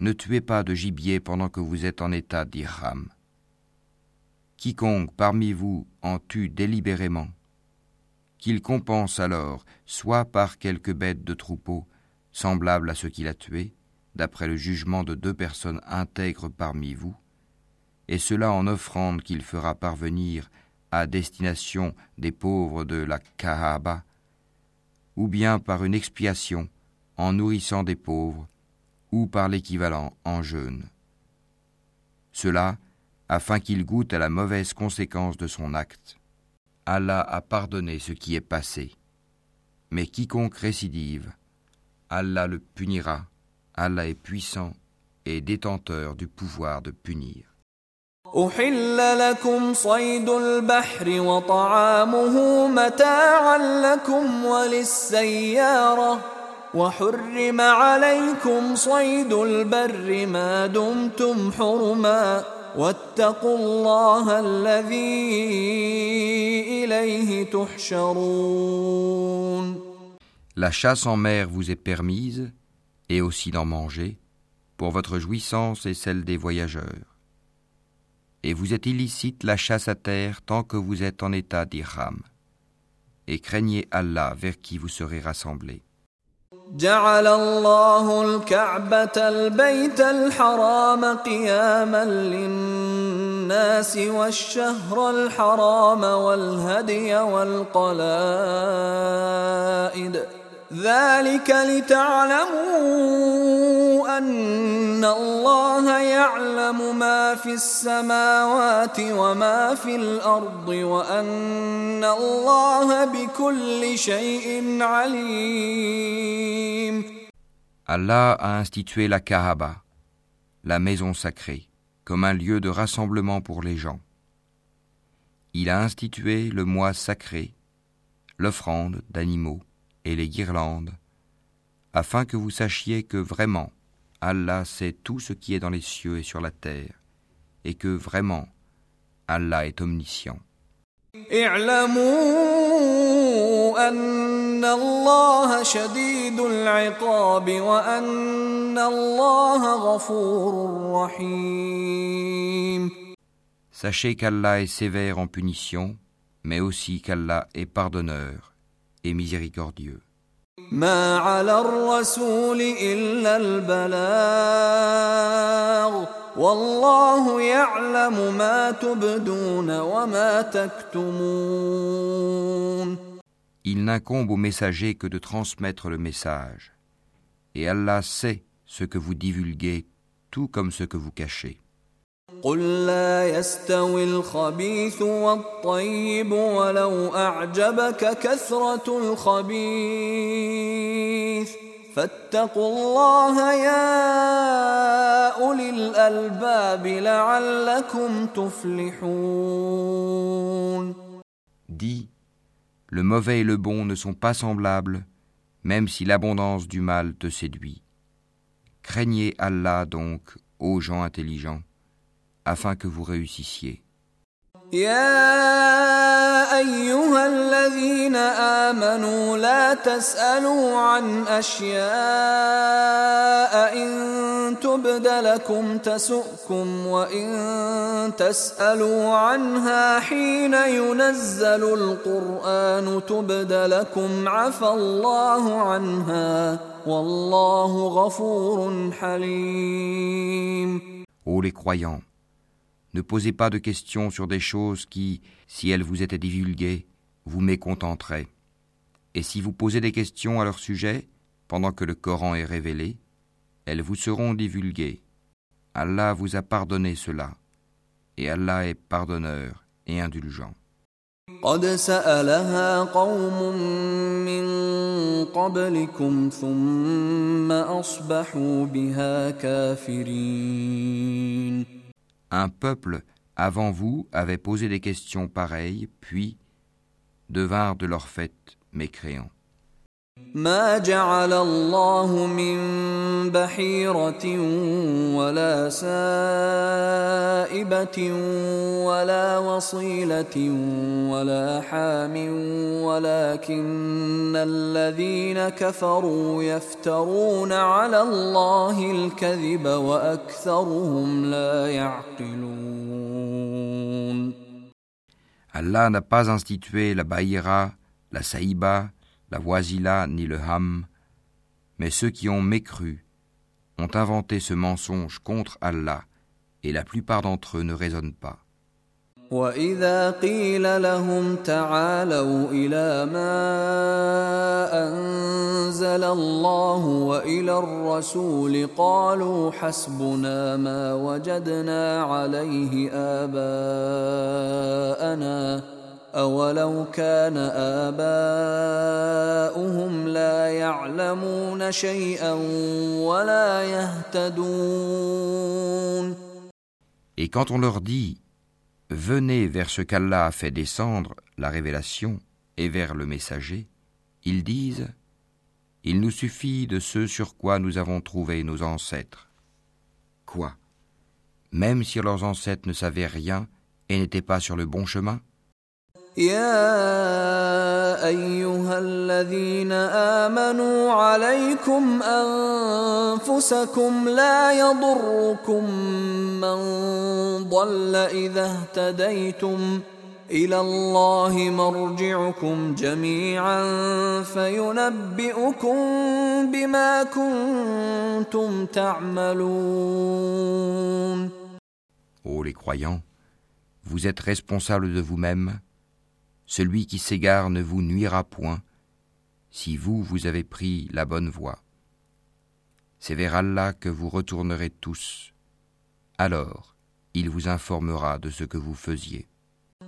Ne tuez pas de gibier pendant que vous êtes en état d'ihram. Quiconque parmi vous en tue délibérément, qu'il compense alors soit par quelque bête de troupeau semblable à ce qu'il a tué, d'après le jugement de deux personnes intègres parmi vous, et cela en offrande qu'il fera parvenir à destination des pauvres de la Kaaba, ou bien par une expiation en nourrissant des pauvres, ou par l'équivalent en jeûne. Cela afin qu'il goûte à la mauvaise conséquence de son acte. Allah a pardonné ce qui est passé. Mais quiconque récidive, Allah le punira. Allah est puissant et détenteur du pouvoir de punir. وحرم عليكم صيد البر ما دمتم حرما واتقوا الله الذي إليه تحشرون La chasse en mer vous est permise, et aussi d'en manger, pour votre jouissance et celle des voyageurs. Et vous êtes illicite la chasse à terre tant que vous êtes en état d'Iram. Et craignez Allah vers qui vous serez rassemblés. جعل الله الكعبة البيت الحرام قياما للناس والشهر الحرام والهدي والقلائد. ذلك لتعلموا أن الله يعلم ما في السماوات وما في الأرض وأن الله بكل شيء عليم Allah a institué la Kaaba, la maison sacrée, comme un lieu de rassemblement pour les gens. Il a institué le mois sacré, l'offrande d'animaux, et les guirlandes, afin que vous sachiez que vraiment Allah sait tout ce qui est dans les cieux et sur la terre, et que vraiment Allah est omniscient. Sachez qu'Allah est sévère en punition, mais aussi qu'Allah est pardonneur et miséricordieux. Il n'incombe au messager que de transmettre le message. Et Allah sait ce que vous divulguez, tout comme ce que vous cachez. قل لا يستوي الخبيث والطيب ولو اعجبك كثره الخبيث فاتقوا الله يا اولي الالباب لعلكم تفلحون Dis, le mauvais et le bon ne sont pas semblables, même si l'abondance du mal te séduit. Craignez Allah donc, ô gens intelligents, afin que vous réussissiez. يا ايها الذين امنوا لا تسالوا عن اشياء ان تبد لكم تسؤكم وان تسالوا عنها حين ينزل القران تبد لكم عفى الله عنها والله غفور حليم Ô les croyants, ne posez pas de questions sur des choses qui, si elles vous étaient divulguées, vous mécontenteraient. Et si vous posez des questions à leur sujet, pendant que le Coran est révélé, elles vous seront divulguées. Allah vous a pardonné cela, et Allah est pardonneur et indulgent. Un peuple avant vous avait posé des questions pareilles, puis devinrent de leur fait mécréants. ما جعل الله من بحيرة ولا سائبة ولا وصيلة ولا حام ولكن الذين كفروا يفترون على الله الكذب وأكثرهم لا يعقلون Allah n'a pas institué la Baïra, la Saïba, la voisila ni le ham, mais ceux qui ont mécru ont inventé ce mensonge contre Allah, et la plupart d'entre eux ne raisonnent pas. وإذا قيل لهم تعالوا إلى ما أنزل الله وإلى الرسول قالوا حسبنا ما وجدنا عليه آباءنا أولو كان آباؤهم لا يعلمون شيئا ولا يهتدون Et quand on leur dit Venez vers ce qu'Allah a fait descendre, la révélation, et vers le messager, ils disent Il nous suffit de ce sur quoi nous avons trouvé nos ancêtres. Quoi Même si leurs ancêtres ne savaient rien et n'étaient pas sur le bon chemin يا أيها الذين آمنوا عليكم أنفسكم لا يضركم من ضل إذا اهتديتم إلى الله مرجعكم جميعا فينبئكم بما كنتم تعملون. Ô les croyants, vous êtes responsables de vous-même. Celui qui s'égare ne vous nuira point, si vous, vous avez pris la bonne voie. C'est vers Allah que vous retournerez tous. Alors, il vous informera de ce que vous faisiez.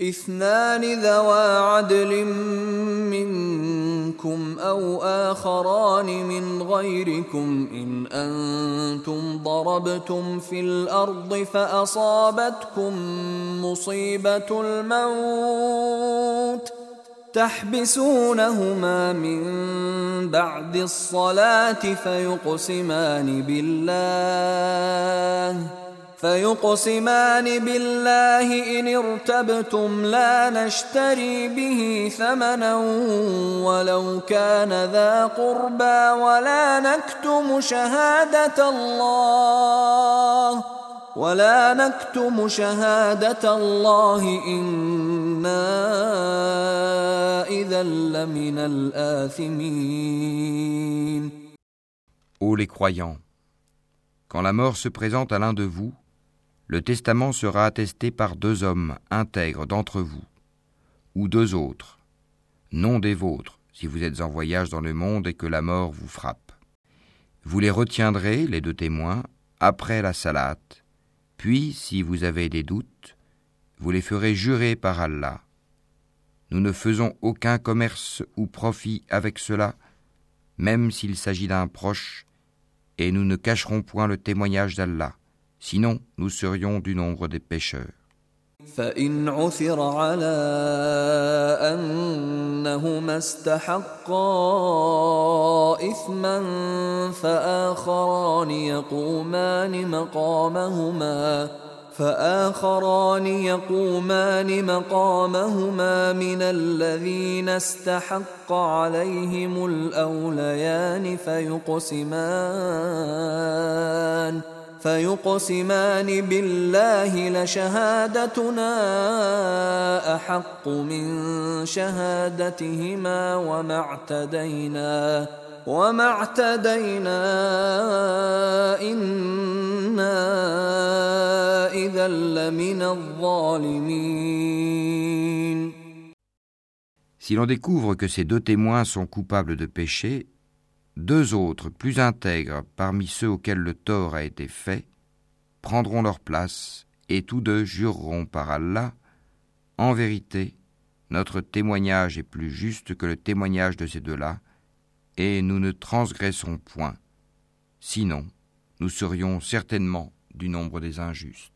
اثنان ذوى عدل منكم أو آخران من غيركم إن أنتم ضربتم في الأرض فأصابتكم مصيبة الموت تحبسونهما من بعد الصلاة فيقسمان بالله فيقسمان بالله إن ارتبتم لا نشتري به ثمنا ولو كان ذا قربى ولا نكتم شهادة الله ولا نكتم شهادة الله إنا إذا لمن الآثمين. Ô les croyants, quand la mort se présente à l'un de vous, le testament sera attesté par deux hommes intègres d'entre vous, ou deux autres, non des vôtres, si vous êtes en voyage dans le monde et que la mort vous frappe. Vous les retiendrez, les deux témoins, après la salate, puis, si vous avez des doutes, vous les ferez jurer par Allah, Nous ne faisons aucun commerce ou profit avec cela, même s'il s'agit d'un proche, et nous ne cacherons point le témoignage d'Allah, sinon nous serions du nombre des pécheurs. فإن عثر على أنهما استحقا إثما فآخران يقومان مقامهما فآخران يقومان مقامهما من الذين استحق عليهم الأوليان فيقسمان فيقسمان بالله لشهادتنا أحق من شهادتهما وما اعتدينا وما اعتدينا إنا إذا لمن الظالمين. Si l'on découvre que ces deux témoins sont coupables de péché, deux autres plus intègres parmi ceux auxquels le tort a été fait prendront leur place et tous deux jureront par Allah En vérité, notre témoignage est plus juste que le témoignage de ces deux-là, et nous ne transgressons point. Sinon, nous serions certainement du nombre des injustes.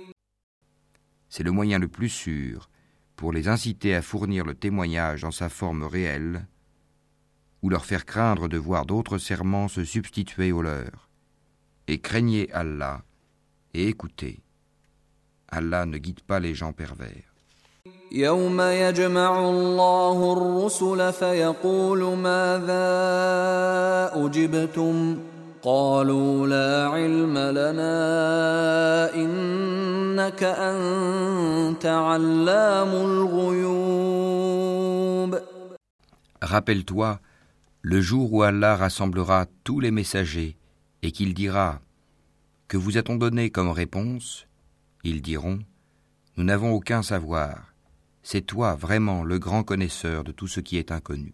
c'est le moyen le plus sûr pour les inciter à fournir le témoignage en sa forme réelle, ou leur faire craindre de voir d'autres serments se substituer aux leurs. Et craignez Allah et écoutez. Allah ne guide pas les gens pervers. Rappelle-toi le jour où Allah rassemblera tous les messagers et qu'il dira Que vous a-t-on donné comme réponse? Ils diront Nous n'avons aucun savoir. C'est toi vraiment le grand connaisseur de tout ce qui est inconnu.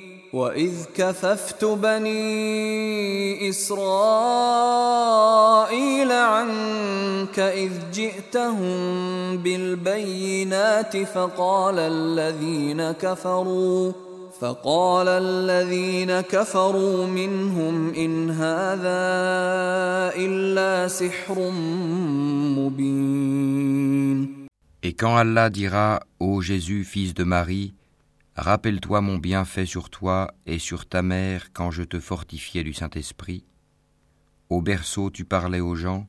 واذ كففت بني اسرائيل عنك اذ جئتهم بالبينات فقال الذين كفروا فقال الذين كفروا منهم ان هذا الا سحر مبين. Et quand Allah dira, ô Jésus, fils de Marie, Rappelle-toi mon bienfait sur toi et sur ta mère quand je te fortifiais du Saint-Esprit. Au berceau tu parlais aux gens,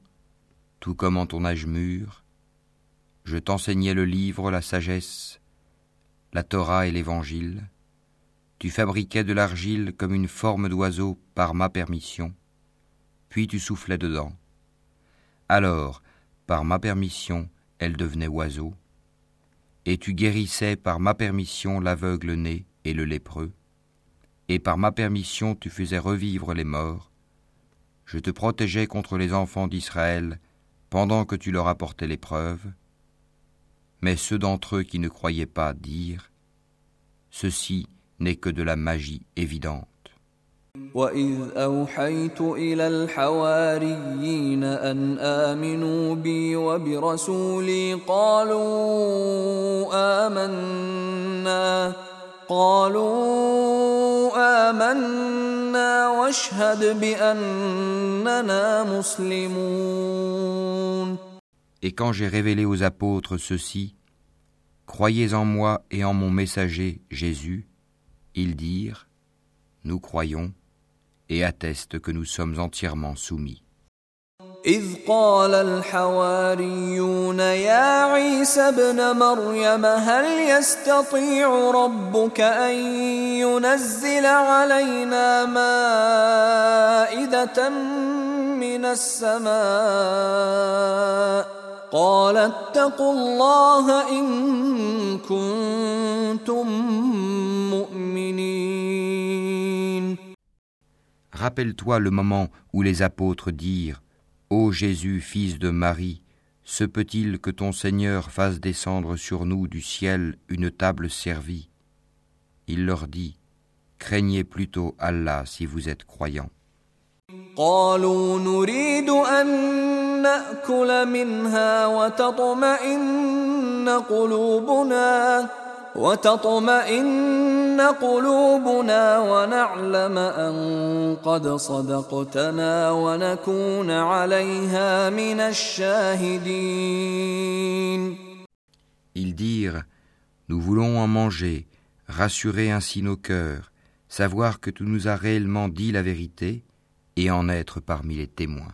tout comme en ton âge mûr. Je t'enseignais le livre, la sagesse, la Torah et l'Évangile. Tu fabriquais de l'argile comme une forme d'oiseau par ma permission, puis tu soufflais dedans. Alors, par ma permission, elle devenait oiseau et tu guérissais par ma permission l'aveugle né et le lépreux, et par ma permission tu faisais revivre les morts. Je te protégeais contre les enfants d'Israël pendant que tu leur apportais l'épreuve. Mais ceux d'entre eux qui ne croyaient pas dirent Ceci n'est que de la magie évidente. وإذ أوحيت إلى الحواريين أن آمنوا بي وبرسولي قالوا آمنا قالوا آمنا واشهد بأننا مسلمون Et quand j'ai révélé aux apôtres ceci, Croyez en moi et en mon messager Jésus, ils dirent, Nous croyons, et attestent que nous sommes entièrement soumis. إذ قال الحواريون يا عيسى ابن مريم هل يستطيع ربك أن ينزل علينا مائدة من السماء قال اتقوا الله إن كنتم مؤمنين Rappelle-toi le moment où les apôtres dirent Ô Jésus, fils de Marie, se peut-il que ton Seigneur fasse descendre sur nous du ciel une table servie? Il leur dit Craignez plutôt Allah si vous êtes croyants. قالوا نريد أن نأكل منها وتطمئن قلوبنا وتطمئن قلوبنا ونعلم أن قد صدقتنا ونكون عليها من الشاهدين Ils dirent Nous voulons en manger, rassurer ainsi nos cœurs, savoir que tu nous as réellement dit la vérité et en être parmi les témoins.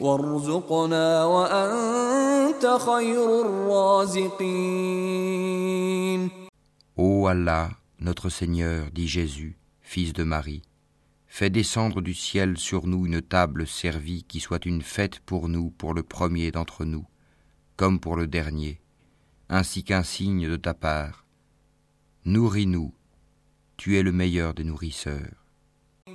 وارزقنا وأنت خير الرازقين Ô Allah, notre Seigneur, dit Jésus, fils de Marie, fais descendre du ciel sur nous une table servie qui soit une fête pour nous, pour le premier d'entre nous, comme pour le dernier, ainsi qu'un signe de ta part. Nourris-nous, tu es le meilleur des nourrisseurs.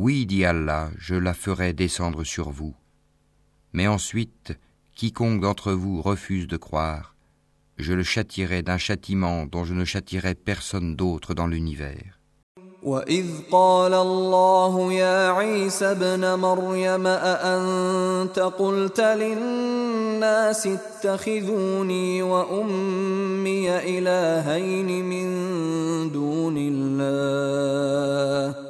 Oui, dit Allah, je la ferai descendre sur vous. Mais ensuite, quiconque d'entre vous refuse de croire, je le châtierai d'un châtiment dont je ne châtierai personne d'autre dans l'univers. وإذ قال الله يا عيسى ابن مريم أأنت قلت للناس اتخذوني وأمي إلهين من دون الله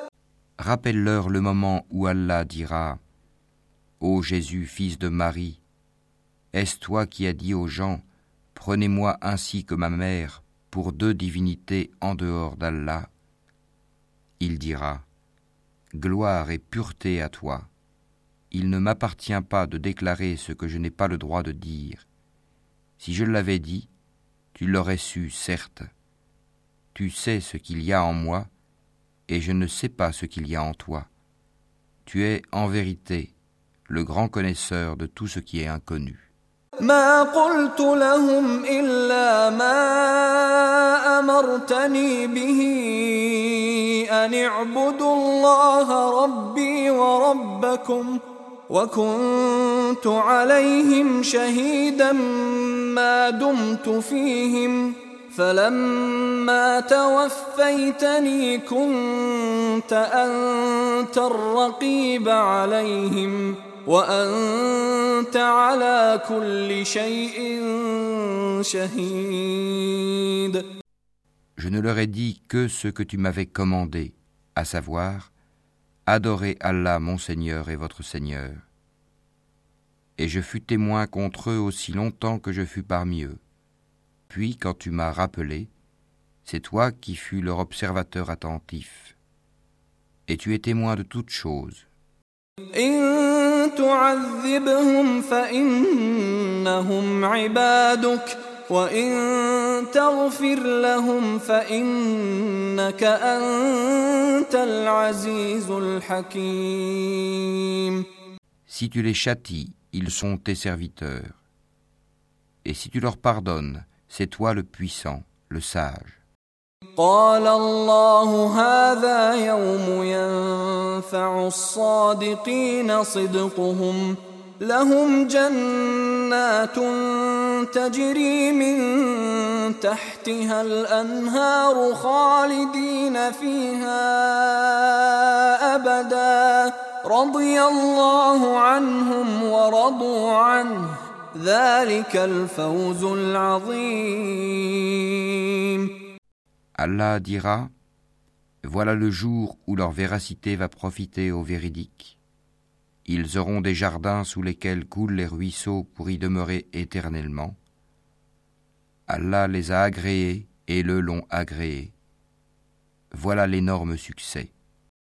Rappelle-leur le moment où Allah dira Ô Jésus, fils de Marie, est-ce toi qui as dit aux gens Prenez-moi ainsi que ma mère pour deux divinités en dehors d'Allah? Il dira Gloire et pureté à toi. Il ne m'appartient pas de déclarer ce que je n'ai pas le droit de dire. Si je l'avais dit, tu l'aurais su, certes. Tu sais ce qu'il y a en moi, et je ne sais pas ce qu'il y a en toi. Tu es, en vérité, le grand connaisseur de tout ce qui est inconnu. ما قلت لهم إلا ما أمرتني به أن اعبدوا الله ربي وربكم وكنت عليهم شهيدا ما دمت فيهم فلما توفيتني كنت أنت الرقيب عليهم ۖ Je ne leur ai dit que ce que tu m'avais commandé, à savoir, adorez Allah mon Seigneur et votre Seigneur. Et je fus témoin contre eux aussi longtemps que je fus parmi eux. Puis, quand tu m'as rappelé, c'est toi qui fus leur observateur attentif. Et tu es témoin de toutes choses. Si tu les châties, ils sont tes serviteurs. Et si tu leur pardonnes, c'est toi le puissant, le sage. قال الله هذا يوم ينفع الصادقين صدقهم. لهم جنات تجري من تحتها الأنهار خالدين فيها أبدا. رضي الله عنهم ورضوا عنه. Allah dira Voilà le jour où leur véracité va profiter aux véridiques. Ils auront des jardins sous lesquels coulent les ruisseaux pour y demeurer éternellement. Allah les a agréés et le l'ont agréé. Voilà l'énorme succès.